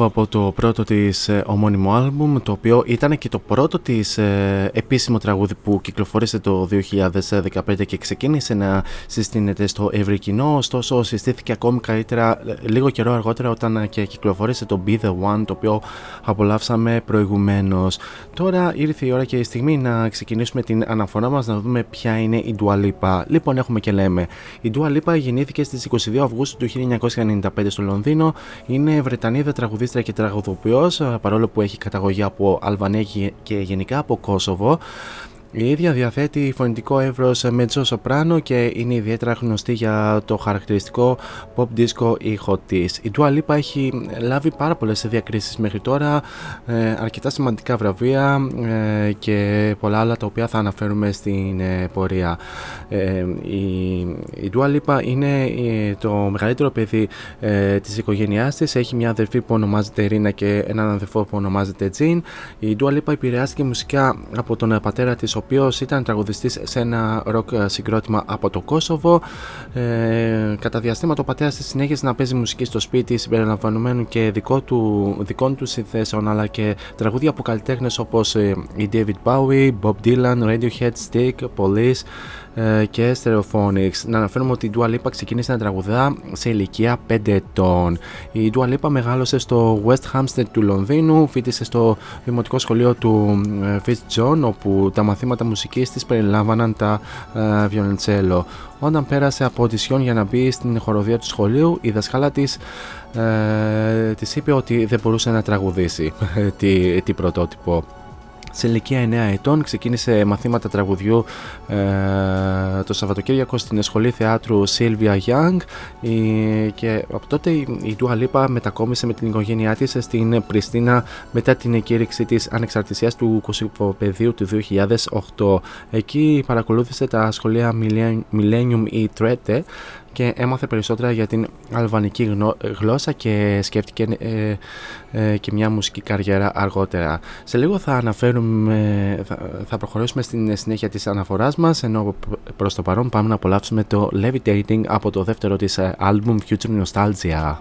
Love από το πρώτο της ε, ομώνυμο άλμπουμ το οποίο ήταν και το πρώτο της ε, επίσημο τραγούδι που κυκλοφόρησε το 2015 και ξεκίνησε να συστήνεται στο ευρύ κοινό ωστόσο συστήθηκε ακόμη καλύτερα ε, λίγο καιρό αργότερα όταν και κυκλοφόρησε το Be The One το οποίο απολαύσαμε προηγουμένως. Τώρα ήρθε η ώρα και η στιγμή να ξεκινήσουμε την αναφορά μας να δούμε ποια είναι η Dua Lipa. Λοιπόν έχουμε και λέμε. Η Dua Lipa γεννήθηκε στις 22 Αυγούστου του 1995 στο Λονδίνο. Είναι Βρετανίδα τραγουδίστρια και τραγουδοποιός παρόλο που έχει καταγωγή από Αλβανία και γενικά από Κόσοβο. Η ίδια διαθέτει φωνητικό εύρος μετσό σοπράνο και είναι ιδιαίτερα γνωστή για το χαρακτηριστικό pop disco ήχο της. Η Dua Lipa έχει λάβει πάρα πολλές διακρίσεις μέχρι τώρα, ε, αρκετά σημαντικά βραβεία ε, και πολλά άλλα τα οποία θα αναφέρουμε στην ε, πορεία. Η, η Dua Lipa είναι το μεγαλύτερο παιδί της οικογένειάς της, έχει μια αδερφή που ονομάζεται Ρίνα και έναν αδερφό που ονομάζεται Τζιν. Η Dua Lipa επηρεάστηκε μουσικά από τον πατέρα της οποίος ήταν τραγουδιστής σε ένα ροκ συγκρότημα από το Κόσοβο. Ε, κατά διαστήματα ο πατέρας της συνέχισε να παίζει μουσική στο σπίτι συμπεριλαμβανομένου και δικό του, δικών του συνθέσεων αλλά και τραγούδια από καλλιτέχνες όπως ε, η David Bowie, Bob Dylan, Radiohead, Stick, Police, ε, και Stereophonics. Να αναφέρουμε ότι η Dua Lipa ξεκίνησε να τραγουδά σε ηλικία 5 ετών. Η Dua Lipa μεγάλωσε στο West Hampstead του Λονδίνου, φίτησε στο δημοτικό σχολείο του ε, Fitzjohn, όπου τα μαθήματα μουσικής της περιλάμβαναν τα ε, βιολεντσέλο. Όταν πέρασε από οντισιόν για να μπει στην χοροδία του σχολείου, η δασκάλα της ε, της είπε ότι δεν μπορούσε να τραγουδήσει <laughs> τι, τι πρωτότυπο. Σε ηλικία 9 ετών ξεκίνησε μαθήματα τραγουδιού ε, το Σαββατοκύριακο στην Σχολή Θεάτρου Sylvia Young και από τότε η Dua Lipa μετακόμισε με την οικογένειά της στην Πριστίνα μετά την εκήρυξη της ανεξαρτησίας του Κωσυφοπεδίου του 2008. Εκεί παρακολούθησε τα σχολεία Millennium ή Trete και έμαθε περισσότερα για την αλβανική γλώσσα και σκέφτηκε ε, ε, και μια μουσική καριέρα αργότερα. Σε λίγο θα αναφέρουμε, θα, θα προχωρήσουμε στην συνέχεια της αναφοράς μας ενώ προς το παρόν πάμε να απολαύσουμε το Levitating από το δεύτερο της άλμπουμ Future Nostalgia.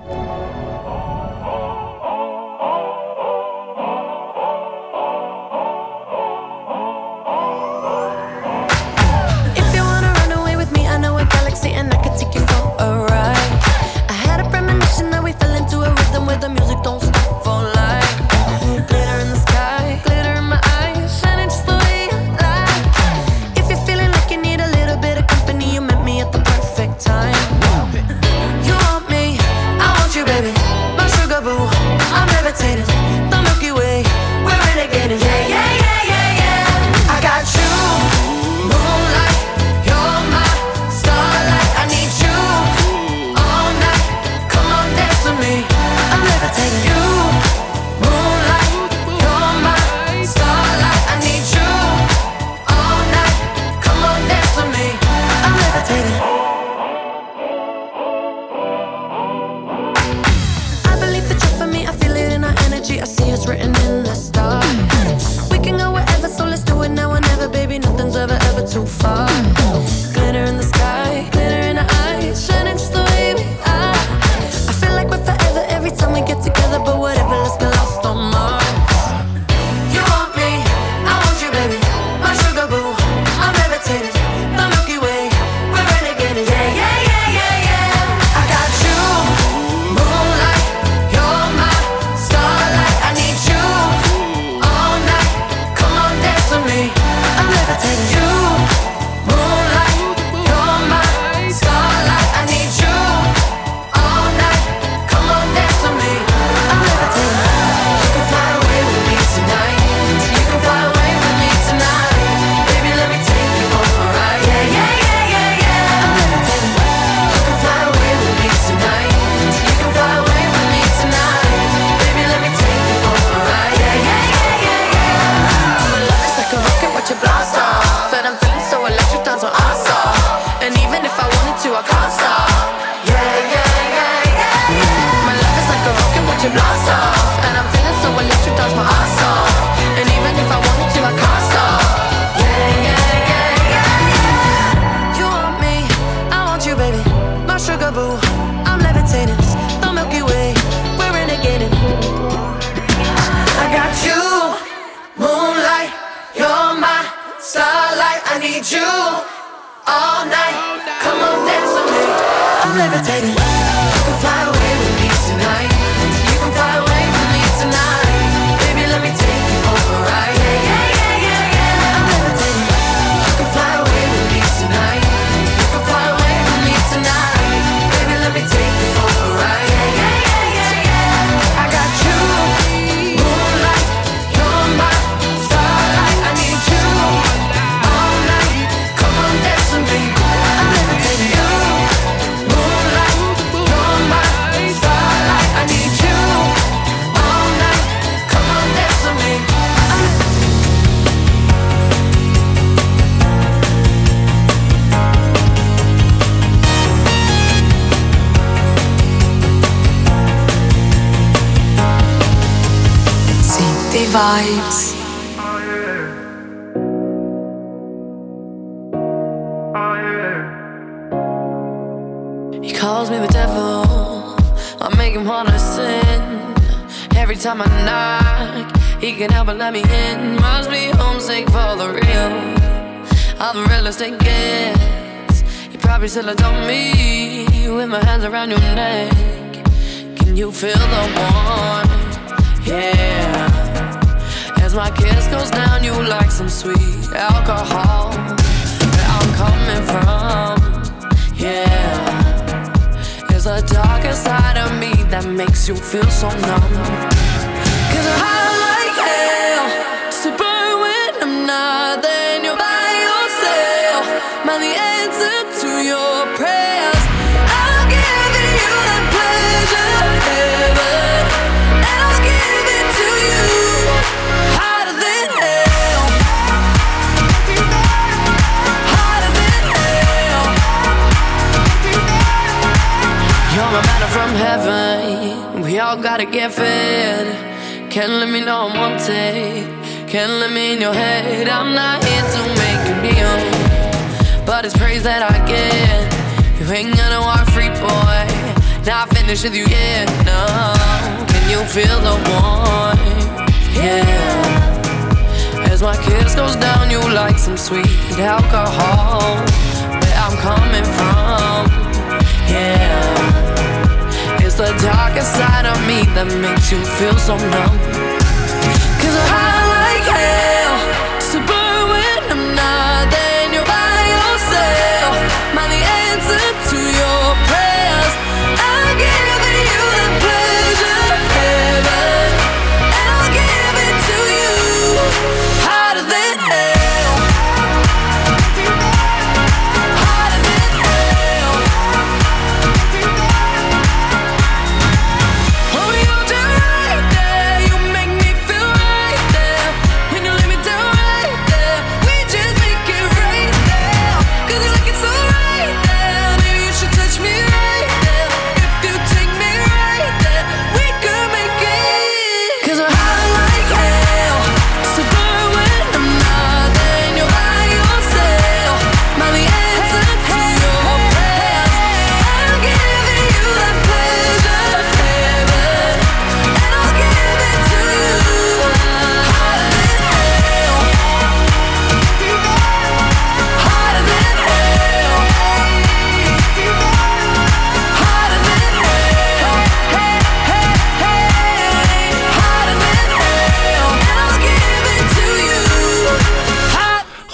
The answer to your prayers? Giving you pleasure, heaven, and I'll give it to you hotter than hell. Hotter than hell. You're from heaven. We all gotta get fed. Can't let me know I'm wanted. Can't let me in your head. I'm not here to make you kneel. But it's praise that I get. You ain't gonna walk free, boy. Not finished with you yet, no. Can you feel the warmth? Yeah. As my kiss goes down, you like some sweet alcohol. Where I'm coming from, yeah. It's the darker side of me that makes you feel so numb. Cause I'm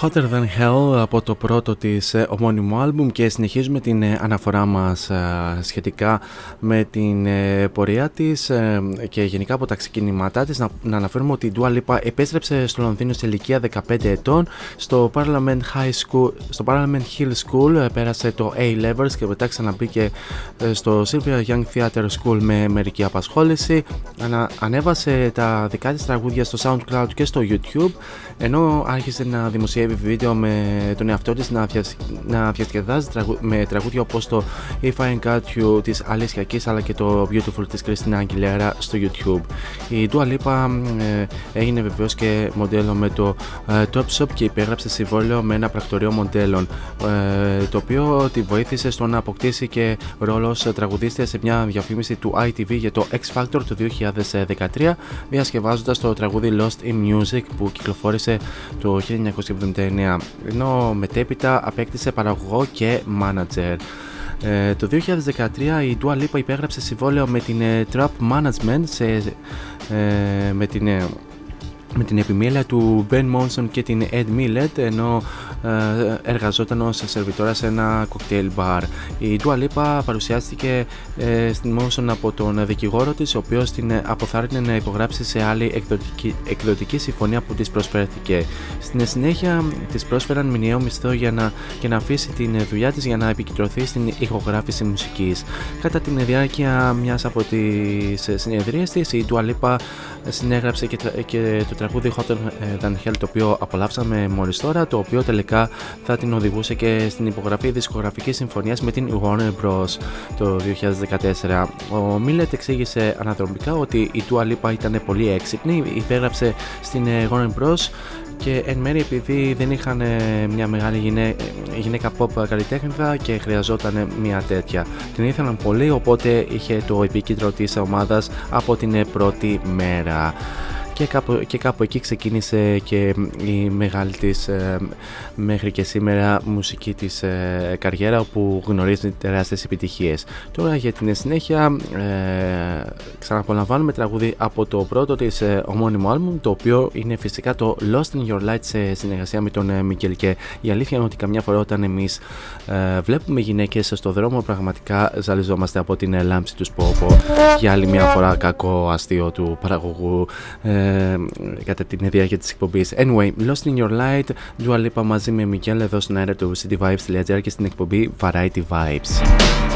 Hotter Than Hell από το πρώτο της ε, ομώνυμο άλμπουμ και συνεχίζουμε την ε, αναφορά μας ε, σχετικά με την ε, πορεία της ε, και γενικά από τα ξεκινήματά της. Να, να αναφέρουμε ότι η Dua Lipa επέστρεψε στο Λονδίνο σε ηλικία 15 ετών. Στο Parliament, High School, στο Parliament Hill School ε, πέρασε το A-Levels και μετά ξαναμπήκε ε, στο Sylvia Young Theatre School με μερική απασχόληση. Ανα, ανέβασε τα δικά της τραγούδια στο SoundCloud και στο YouTube ενώ άρχισε να δημοσιεύει βίντεο με τον εαυτό της να, διασ... να διασκεδάζει τραγου... με τραγούδια όπως το If I Ain't Got You της Alicia Keys αλλά και το Beautiful της Christina Aguilera στο YouTube. Η Dua Lipa ε, έγινε βεβαίως και μοντέλο με το ε, Top Shop και υπέγραψε συμβόλαιο με ένα πρακτορείο μοντέλων ε, το οποίο τη βοήθησε στο να αποκτήσει και ρόλο ως τραγουδίστρια σε μια διαφήμιση του ITV για το X Factor το 2013 διασκευάζοντας το τραγούδι Lost in Music που κυκλοφόρησε το 1979 οικογένεια, ενώ μετέπειτα απέκτησε παραγωγό και μάνατζερ. Ε, το 2013 η Dua Lipa υπέγραψε συμβόλαιο με την ε, Trap Management σε, ε, με την ε, με την επιμέλεια του Ben Monson και την Ed Millett ενώ ε, εργαζόταν ως σερβιτόρα σε ένα κοκτέιλ μπαρ. Η Dua Lipa παρουσιάστηκε ε, στην Monson από τον δικηγόρο της ο οποίος την αποθάρρυνε να υπογράψει σε άλλη εκδοτική, εκδοτική συμφωνία που της προσφέρθηκε. Στην συνέχεια της πρόσφεραν μηνιαίο μισθό για να, και να αφήσει την δουλειά της για να επικεντρωθεί στην ηχογράφηση μουσικής. Κατά την διάρκεια μιας από τις συνεδρίες της η Dua Lipa συνέγραψε και, και το τραγούδι Hot Than Hell το οποίο απολαύσαμε μόλις τώρα το οποίο τελικά θα την οδηγούσε και στην υπογραφή δισκογραφικής συμφωνίας με την Warner Bros. το 2014. Ο Μίλετ εξήγησε αναδρομικά ότι η Dua Lipa ήταν πολύ έξυπνη, υπέγραψε στην Warner Bros και εν μέρει επειδή δεν είχαν μια μεγάλη γυναίκα, γυναίκα pop καλλιτέχνηδα και χρειαζόταν μια τέτοια. Την ήθελαν πολύ οπότε είχε το επίκεντρο της ομάδας από την πρώτη μέρα και κάπου, και κάπου εκεί ξεκίνησε και η μεγάλη της ε, μέχρι και σήμερα μουσική της ε, καριέρα όπου γνωρίζει τεράστιες επιτυχίες. Τώρα για την συνέχεια ε, ξαναπολαμβάνουμε τραγούδι από το πρώτο της ε, ομώνυμο άλμπουμ το οποίο είναι φυσικά το Lost in Your Light σε συνεργασία με τον ε, Μικελ και η αλήθεια είναι ότι καμιά φορά όταν εμείς ε, βλέπουμε γυναίκες στο δρόμο πραγματικά ζαλιζόμαστε από την λάμψη τους. Σπόπο για άλλη μια φορά κακό αστείο του παραγωγού κατά την διάρκεια της εκπομπής. Anyway, Lost in Your Light, Dua Lipa μαζί με Μικέλ εδώ στην αέρα του cityvibes.gr και στην εκπομπή Variety Vibes.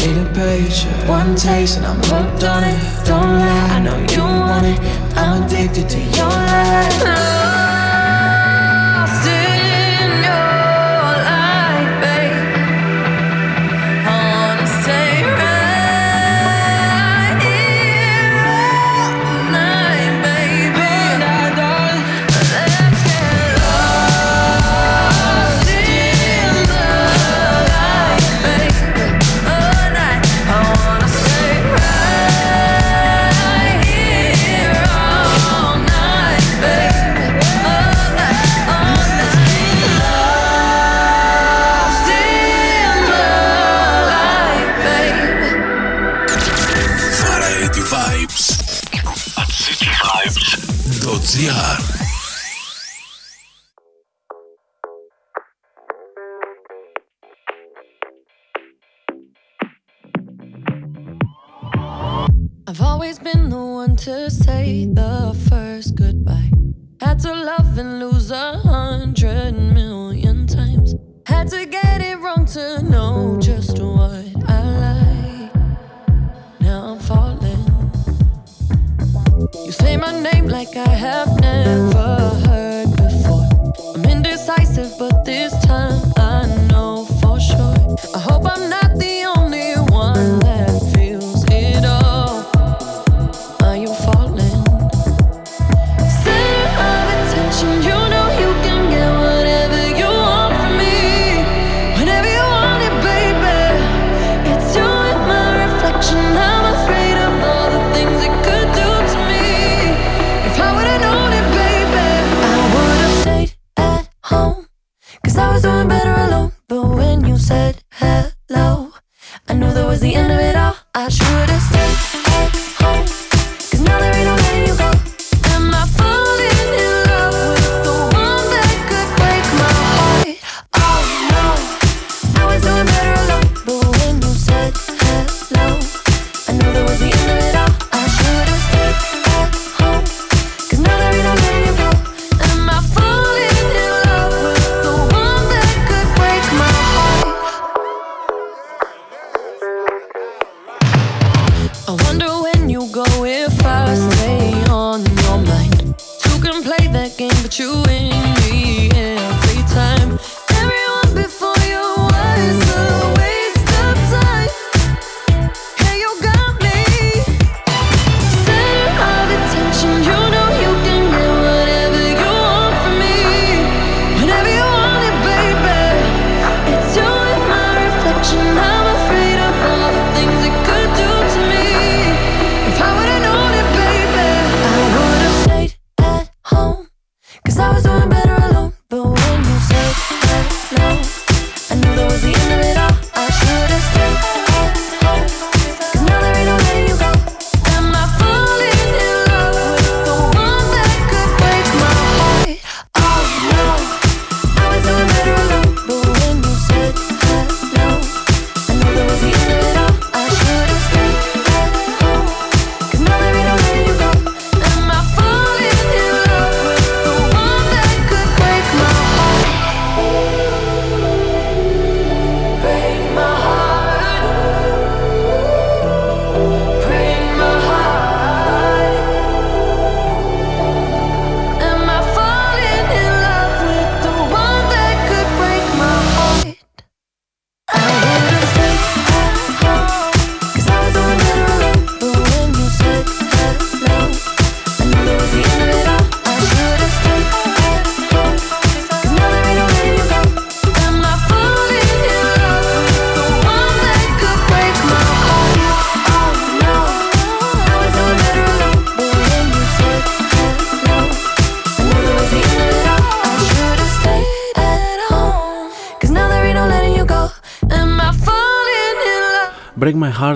Need a page, one taste, and I'm hooked on it. Don't lie, I know you want it. I'm addicted to your love. I've always been the one to say the first goodbye. Had to love and lose. have never heard before. I'm indecisive, but this time.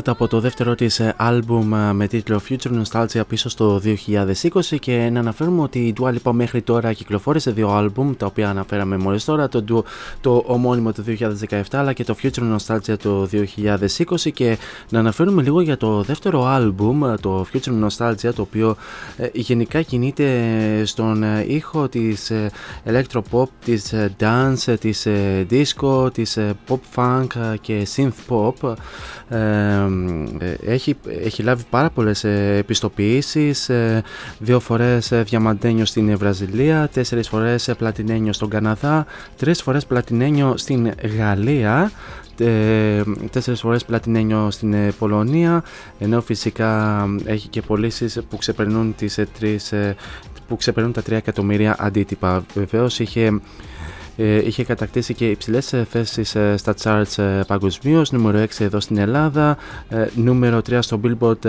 κομμάτι από το δεύτερο της ε, άλμπουμ ε, με τίτλο Future Nostalgia πίσω στο 2020 και να αναφέρουμε ότι η Dua Lipa μέχρι τώρα κυκλοφόρησε δύο άλμπουμ τα οποία αναφέραμε μόλις τώρα το, το, το ομώνυμο του 2017 αλλά και το Future Nostalgia το 2020 και να αναφέρουμε λίγο για το δεύτερο άλμπουμ ε, το Future Nostalgia το οποίο γενικά κινείται στον ήχο της ε, electropop, της dance, της disco, της pop funk και synth pop. Ε, έχει, έχει λάβει πάρα πολλές ε, επιστοποιήσεις, ε, δύο φορές διαμαντένιο στην Βραζιλία, τέσσερις φορές πλατινένιο στον Καναδά, τρεις φορές πλατινένιο στην Γαλλία τέσσερις φορές πλατινένιο στην Πολωνία ενώ φυσικά έχει και πωλήσεις που ξεπερνούν τις τρεις που ξεπερνούν τα 3 εκατομμύρια αντίτυπα. Βεβαίως είχε ε, είχε κατακτήσει και υψηλές ε, θέσεις ε, στα charts παγκοσμίως. Νούμερο 6 εδώ στην Ελλάδα, νούμερο 3 στο Billboard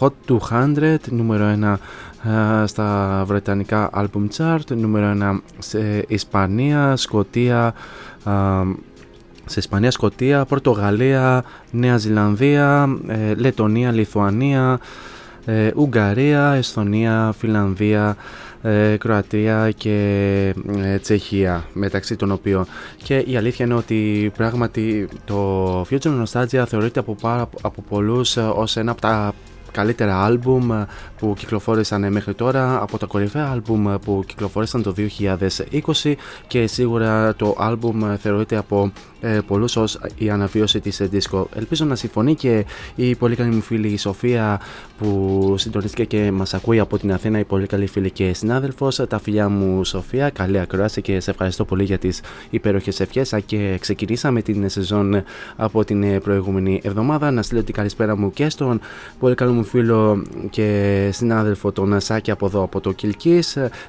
Hot 200, νούμερο 1 στα βρετανικά album chart, νούμερο 1 σε Ισπανία, Σκοτία, σε Ισπανία, Σκοτία, Πορτογαλία, Νέα Ζηλανδία, Λετωνία, Λιθουανία, Ουγγαρία, Εσθονία, Φιλανδία, ε, Κροατία και ε, Τσεχία μεταξύ των οποίων. Και η αλήθεια είναι ότι πράγματι το Future Nostalgia θεωρείται από, πάρα, από πολλούς ε, ως ένα από τα καλύτερα άλμπουμ που κυκλοφόρησαν μέχρι τώρα, από τα κορυφαία άλμπουμ που κυκλοφόρησαν το 2020 και σίγουρα το άλμπουμ θεωρείται από ε, πολλούς ως η αναβίωση της disco. Ελπίζω να συμφωνεί και η πολύ καλή μου φίλη η Σοφία που συντονίστηκε και μας ακούει από την Αθήνα, η πολύ καλή φίλη και συνάδελφος. Τα φιλιά μου, Σοφία, καλή ακρόαση και σε ευχαριστώ πολύ για τις υπέροχες ευχές. Και ξεκινήσαμε την σεζόν από την προηγούμενη εβδομάδα. Να στείλω την καλησπέρα μου και στον πολύ καλό μου φίλο και συνάδελφο τον Σάκη από εδώ από το Κιλκή.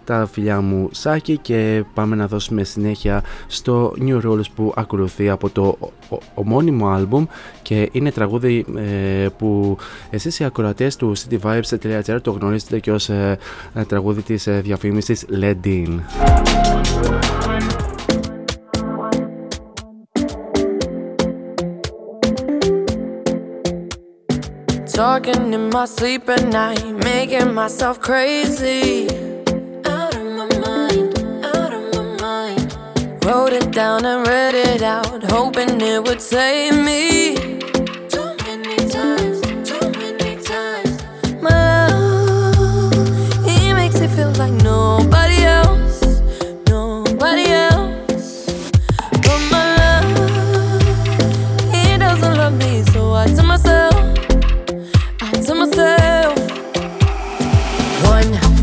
Τα φιλιά μου Σάκη και πάμε να δώσουμε συνέχεια στο New Rules που ακολουθεί από το ομώνυμο άλμπουμ και είναι τραγούδι ε, που εσείς οι ακροατές του cityvibes.gr το γνωρίζετε και ως ε, ε, τραγούδι της ε, διαφήμισης Led Talking in my sleep at night, making myself crazy. Out of my mind, out of my mind. Wrote it down and read it out, hoping it would save me. Too many times, too many times. My love, he makes it feel like nobody else, nobody else. But my love, he doesn't love me, so I tell myself,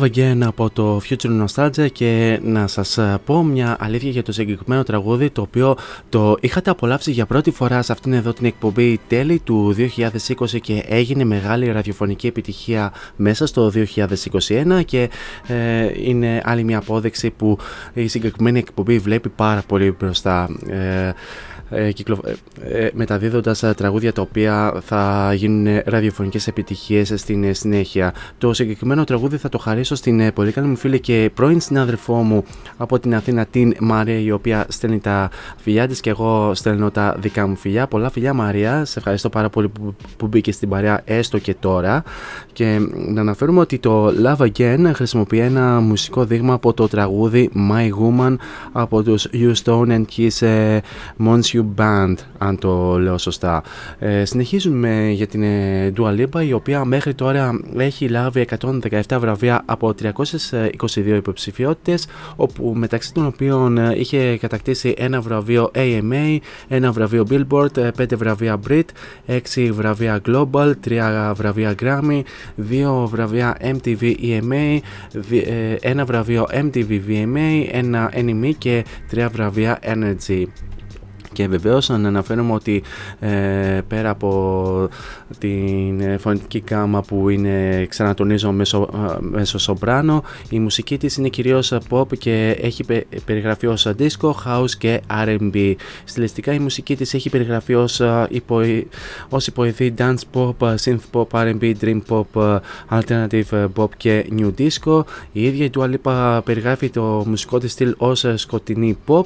Love Again από το Future Nostalgia και να σας ε, πω μια αλήθεια για το συγκεκριμένο τραγούδι το οποίο το είχατε απολαύσει για πρώτη φορά σε αυτήν εδώ την εκπομπή τέλη του 2020 και έγινε μεγάλη ραδιοφωνική επιτυχία μέσα στο 2021 και ε, είναι άλλη μια απόδειξη που η συγκεκριμένη εκπομπή βλέπει πάρα πολύ μπροστά. Ε, ε, κυκλο... ε, ε, μεταδίδοντας ε, τραγούδια τα οποία θα γίνουν ραδιοφωνικές επιτυχίες στην ε, συνέχεια. Το συγκεκριμένο τραγούδι θα το χαρίσω στην ε, πολύ καλή μου φίλη και πρώην συνάδελφό μου από την Αθήνα, την Μαρία, η οποία στέλνει τα φιλιά της και εγώ στέλνω τα δικά μου φιλιά. Πολλά φιλιά Μαρία, σε ευχαριστώ πάρα πολύ που, που μπήκες στην παρέα έστω και τώρα. Και να αναφέρουμε ότι το Love Again χρησιμοποιεί ένα μουσικό δείγμα από το τραγούδι My Woman από τους You Stone and Kiss ε, Monsieur Band, αν το λέω σωστά. Ε, συνεχίζουμε για την ε, Dua Lipa, η οποία μέχρι τώρα έχει λάβει 117 βραβεία από 322 υποψηφιότητες, όπου μεταξύ των οποίων ε, είχε κατακτήσει ένα βραβείο AMA, ένα βραβείο Billboard, 5 βραβεία Brit, 6 βραβεία Global, 3 βραβεία Grammy, 2 βραβεία MTV EMA, δι- ε, ένα βραβείο MTV VMA, ένα NME και 3 βραβεία Energy. Και βεβαίως να αναφέρουμε ότι ε, πέρα από την ε, φωνητική κάμα που είναι ξανατονίζω μέσω, μέσω σομπράνο η μουσική της είναι κυρίως pop και έχει περιγραφεί ως disco, house και R&B. Στιλιστικά η μουσική της έχει περιγραφεί ως, υπο, ως υποειδή dance pop, synth pop, R&B, dream pop, alternative pop και new disco. Η ίδια η Dua Lipa περιγράφει το μουσικό της στυλ ως σκοτεινή pop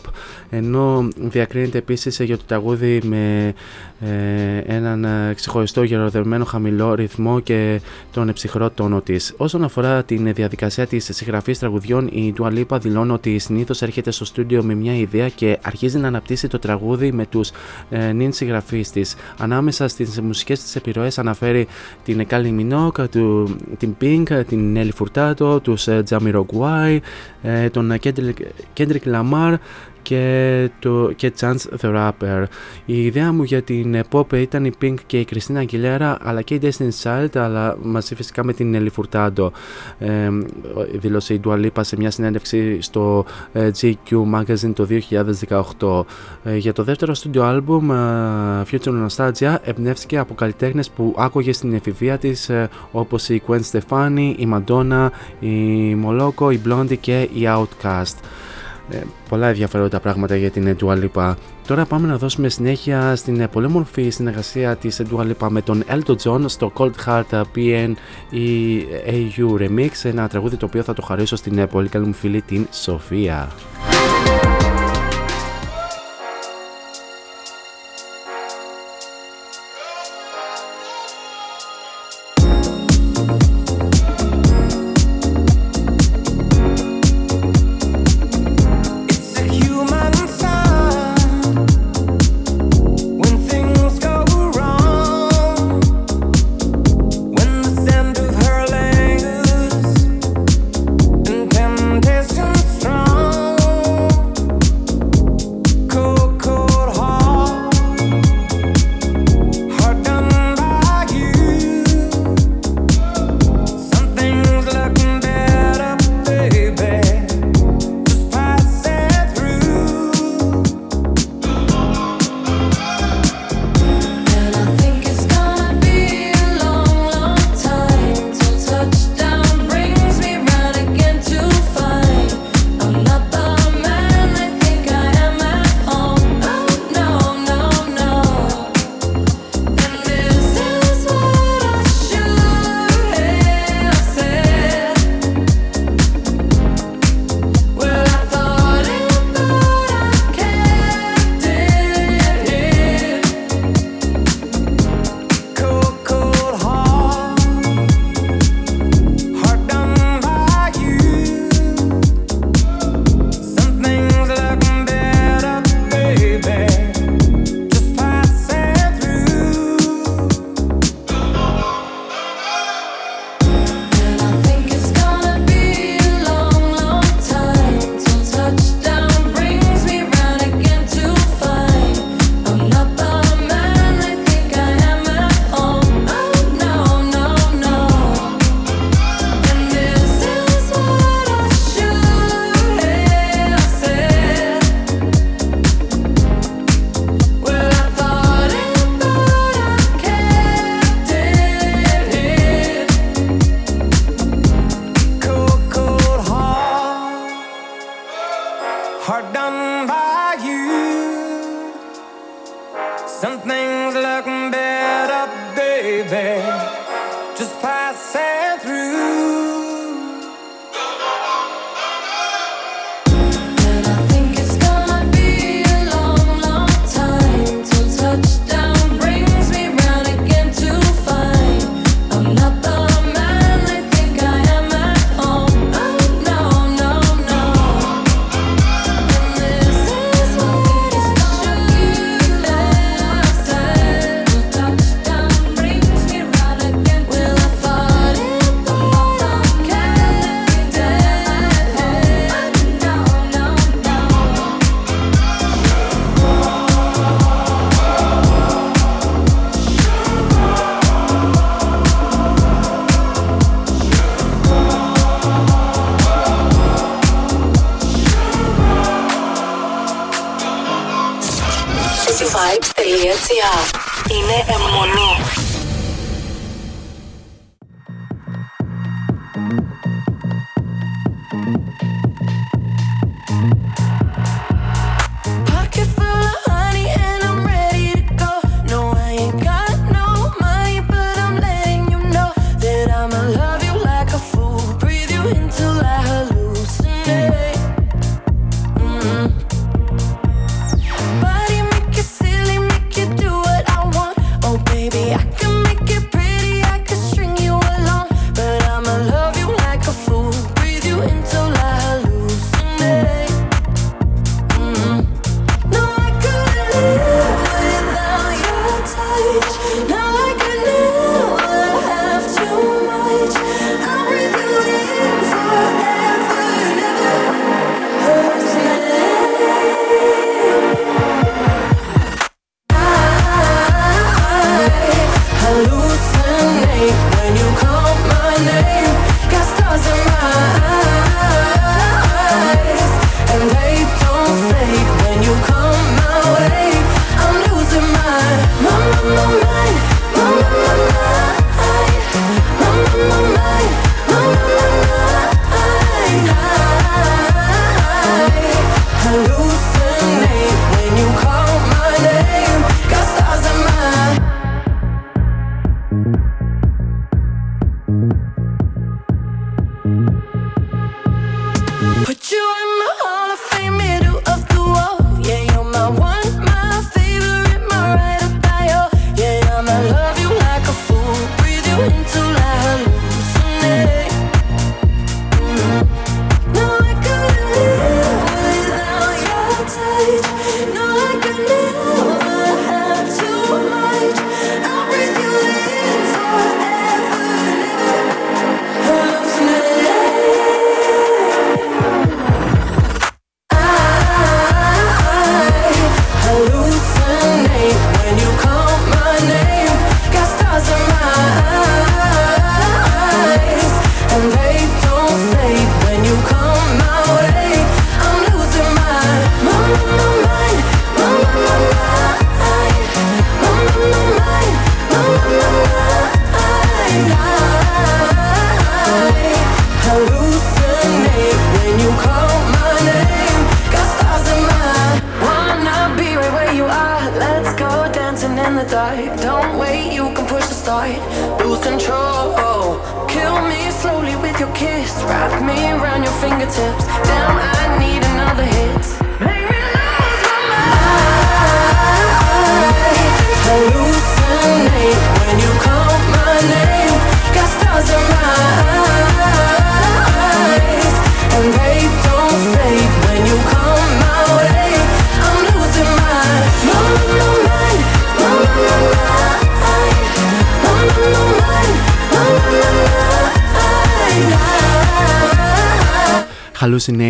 ενώ διακρίνεται επίσης για το τραγούδι με ε, έναν ξεχωριστό γεροδερμένο χαμηλό ρυθμό και τον ψυχρό τόνο της. Όσον αφορά την διαδικασία της συγγραφής τραγουδιών, η Dua Lipa δηλώνει ότι συνήθως έρχεται στο στούντιο με μια ιδέα και αρχίζει να αναπτύσσει το τραγούδι με τους ε, νυν συγγραφείς της. Ανάμεσα στις μουσικές της επιρροές αναφέρει την Kylie Minogue, την Pink, την Nelly Furtado, τους Jamiroquai, ε, τον Kendrick Lamar και, το, και Chance the Rapper. Η ιδέα μου για την pop ήταν η Pink και η Christina Aguilera αλλά και η Destiny Child αλλά μαζί φυσικά με την Nelly Furtado. Ε, δήλωσε η Dua Lipa σε μια συνέντευξη στο ε, GQ Magazine το 2018. Ε, για το δεύτερο studio album ε, Future Nostalgia εμπνεύστηκε από καλλιτέχνες που άκουγε στην εφηβεία της όπως η Gwen Stefani, η Madonna, η Moloko, η Blondie και η Outcast. Ε, πολλά ενδιαφέροντα πράγματα για την Dua Lipa. Τώρα πάμε να δώσουμε συνέχεια στην ε, πολύ μορφή συνεργασία της Dua Lipa με τον Elton John στο Cold Heart PN AU Remix, ένα τραγούδι το οποίο θα το χαρίσω στην ε, πολύ καλή μου φίλη την Σοφία.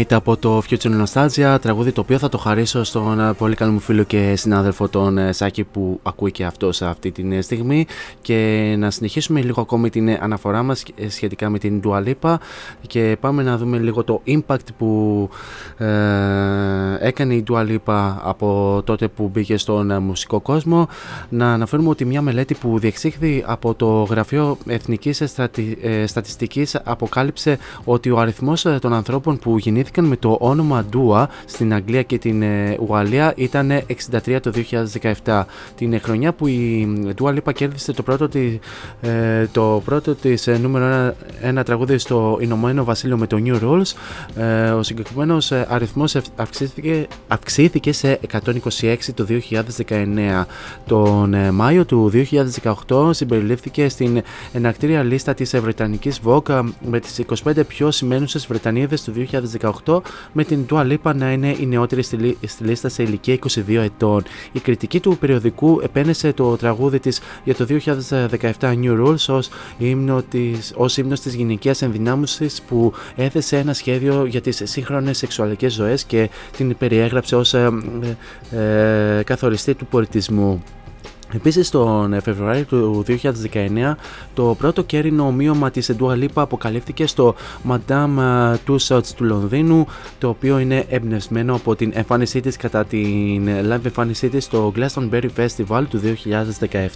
Hallucinate από το Future Nostalgia, τραγούδι το οποίο θα το χαρίσω στον ε, πολύ καλό μου φίλο και συνάδελφο τον ε, Σάκη που ακούει και αυτό σε αυτή τη ε, στιγμή. Και να συνεχίσουμε λίγο ακόμη την αναφορά μας σχετικά με την Dua Lipa. Και πάμε να δούμε λίγο το impact που ε, έκανε η Dua Lipa από τότε που μπήκε στον ε, μουσικό κόσμο. Να αναφέρουμε ότι μια μελέτη που διεξήχθη από το Γραφείο Εθνικής Στρατι... ε, Στατιστικής αποκάλυψε ότι ο αριθμός ε, των ανθρώπων που γεννήθηκαν με το όνομα Dua στην Αγγλία και την ε, Ουαλία ήταν 63 το 2017. Την χρονιά που η Dua Lipa κέρδισε το πρώτο, τη, ε, το πρώτο της ε, νούμερο ένα, ένα τραγούδι στο Ηνωμένο Βασίλειο με το New Rules, ε, ο συγκεκριμένος ε, αριθμός ευ- αυξήθηκε, αυξήθηκε σε 126 το 2019. Τον ε, Μάιο του 2018 συμπεριλήφθηκε στην ενακτήρια λίστα της ε, Βρετανικής Vogue ε, με τις 25 πιο σημαίνουσες Βρετανίδες του 2018 με την Dua Lipa να είναι η νεότερη στη, λί- στη λίστα σε ηλικία 22 ετών. Η κριτική του περιοδικού επένεσε το τραγούδι της για το 2017 New Rules ως ύμνο της, ως ύμνος της γυναικείας ενδυνάμωσης που έθεσε ένα σχέδιο για τις σύγχρονες σεξουαλικές ζωές και την περιέγραψε ως ε, ε, ε, καθοριστή του πολιτισμού. Επίσης, τον Φεβρουάριο του 2019, το πρώτο κέρινο ομοίωμα της Dua Lipa αποκαλύφθηκε στο Madame Tussauds του Λονδίνου, το οποίο είναι εμπνευσμένο από την εμφάνισή της κατά την live εμφάνισή της στο Glastonbury Festival του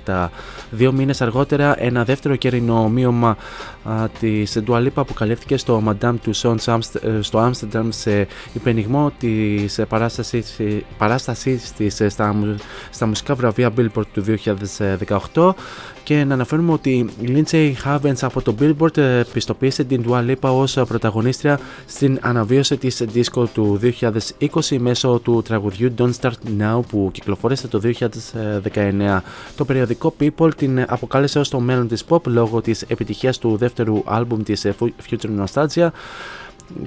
2017. Δύο μήνες αργότερα, ένα δεύτερο κέρινο ομοίωμα της Dua Lipa αποκαλύφθηκε στο Madame Tussauds στο Amsterdam σε υπενιγμό της παράστασή της στα, στα μουσικά βραβεία Billboard του 2018 και να αναφέρουμε ότι η Lindsay Havens από το Billboard ε, πιστοποίησε την Dua Lipa ως πρωταγωνίστρια στην αναβίωση της disco του 2020 μέσω του τραγουδιού Don't Start Now που κυκλοφόρησε το 2019. Το περιοδικό People την αποκάλεσε ως το μέλλον της pop λόγω της επιτυχίας του δεύτερου άλμπουμ της ε, Future Nostalgia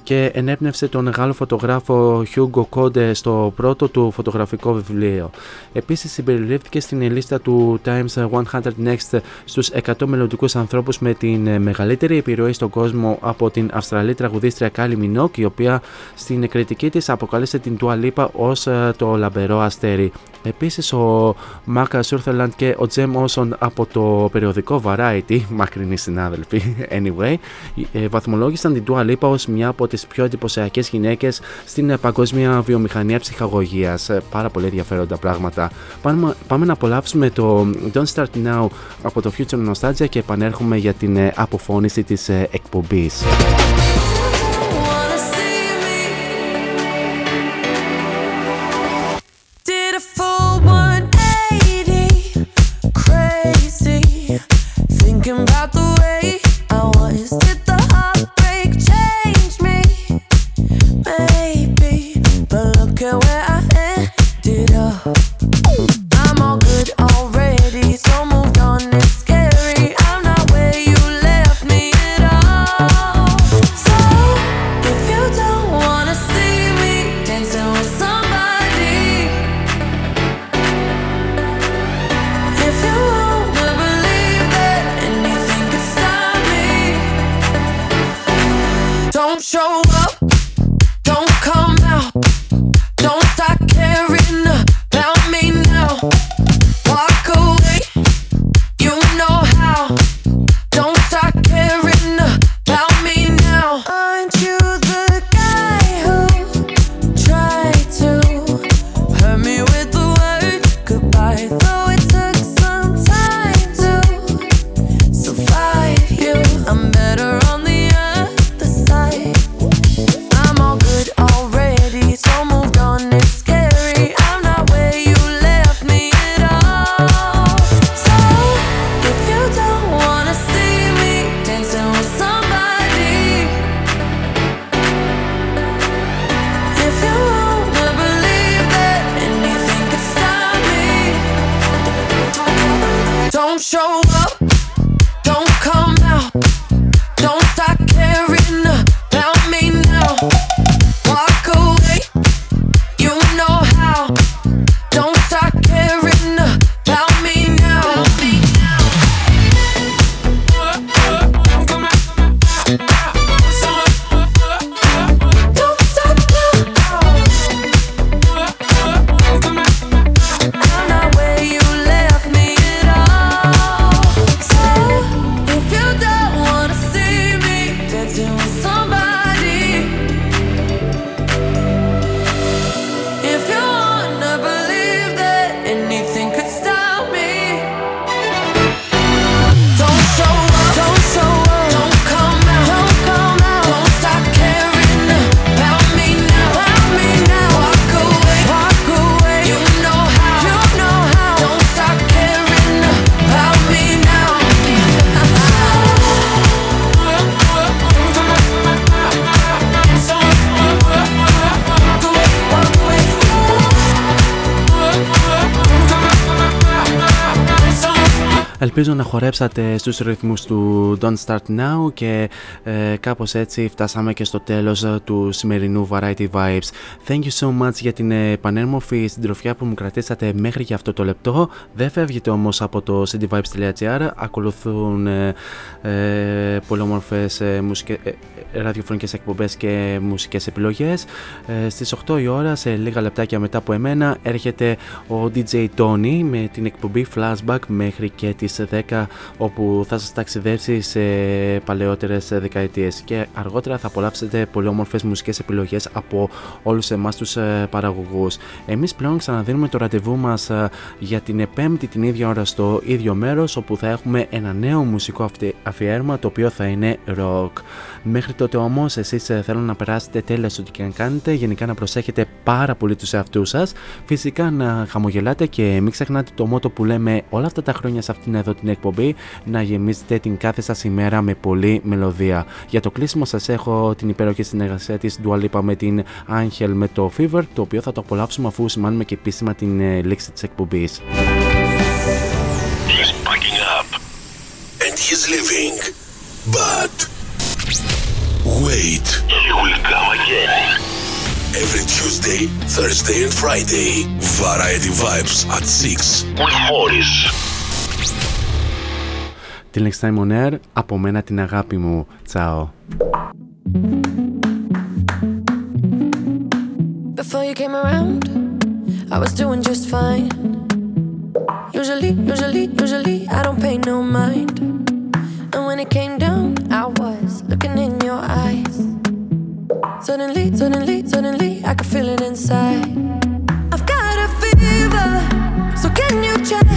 και ενέπνευσε τον μεγάλο φωτογράφο Hugo Code στο πρώτο του φωτογραφικό βιβλίο. Επίσης συμπεριλήφθηκε στην λίστα του Times 100 Next στους 100 μελλοντικούς ανθρώπους με την μεγαλύτερη επιρροή στον κόσμο από την Αυστραλή τραγουδίστρια Kylie Minogue η οποία στην κριτική της αποκάλεσε την Dua Lipa ως ε, το λαμπερό αστέρι. Επίσης ο Μάκα Σούρθελαντ και ο Τζέμ Όσον από το περιοδικό Variety, <laughs> μακρινοί συνάδελφοι anyway, ε, βαθμολόγησαν την Dua Lipa ως μια από τις πιο εντυπωσιακές γυναίκες στην παγκόσμια βιομηχανία ψυχαγωγίας. Ε, πάρα πολύ ενδιαφέροντα πράγματα. Πάμε, πάμε να απολαύσουμε το Don't Start Now από το Future Nostalgia και επανέρχομαι για την ε, αποφώνηση της εκπομπής. Να χορέψατε στους ρυθμούς του Don't Start Now και ε, κάπως έτσι φτάσαμε και στο τέλος ε, του σημερινού Variety Vibes. Thank you so much για την ε, πανέμορφη συντροφιά που μου κρατήσατε μέχρι για αυτό το λεπτό. Δεν φεύγετε όμως από το cityvibes.gr, ακολουθούν ε, ε, πολύ όμορφες ε, μουσικές, ε, ραδιοφωνικές εκπομπές και μουσικές επιλογές. Ε, στις 8 η ώρα, σε λίγα λεπτάκια μετά από εμένα, έρχεται ο DJ Tony με την εκπομπή Flashback μέχρι και τις 10 όπου θα σας ταξιδέψει σε παλαιότερες δεκαετίες και αργότερα θα απολαύσετε πολύ όμορφες μουσικές επιλογές από όλους εμάς τους ε, παραγωγούς. Εμείς πλέον ξαναδίνουμε το ραντεβού μας ε, για την επέμπτη την ίδια ώρα στο ίδιο μέρος όπου θα έχουμε ένα νέο μουσικό αφιέρωμα το οποίο θα είναι rock. Μέχρι τότε όμως, εσείς θέλω να περάσετε τέλεια στο τι και αν κάνετε. Γενικά να προσέχετε πάρα πολύ τους εαυτούς σας. Φυσικά να χαμογελάτε και μην ξεχνάτε το μότο που λέμε όλα αυτά τα χρόνια σε αυτήν εδώ την εκπομπή. Να γεμίζετε την κάθε σας ημέρα με πολλή μελωδία. Για το κλείσιμο σας έχω την υπέροχη συνεργασία της Dua με την Angel με το Fever, το οποίο θα το απολαύσουμε αφού σημάνουμε και επίσημα την ε, λήξη της εκπομπής. and he's leaving. But wait, he will come again. Every Tuesday, Thursday and Friday, Variety Vibes at 6 with Morris. Till next time on air, από μένα την αγάπη μου. Τσάω. Before you came around, I was doing just fine. Usually, usually, usually, I don't pay no mind. And when it came down, I was looking in your eyes. Suddenly, suddenly, suddenly, I could feel it inside. I've got a fever, so can you check?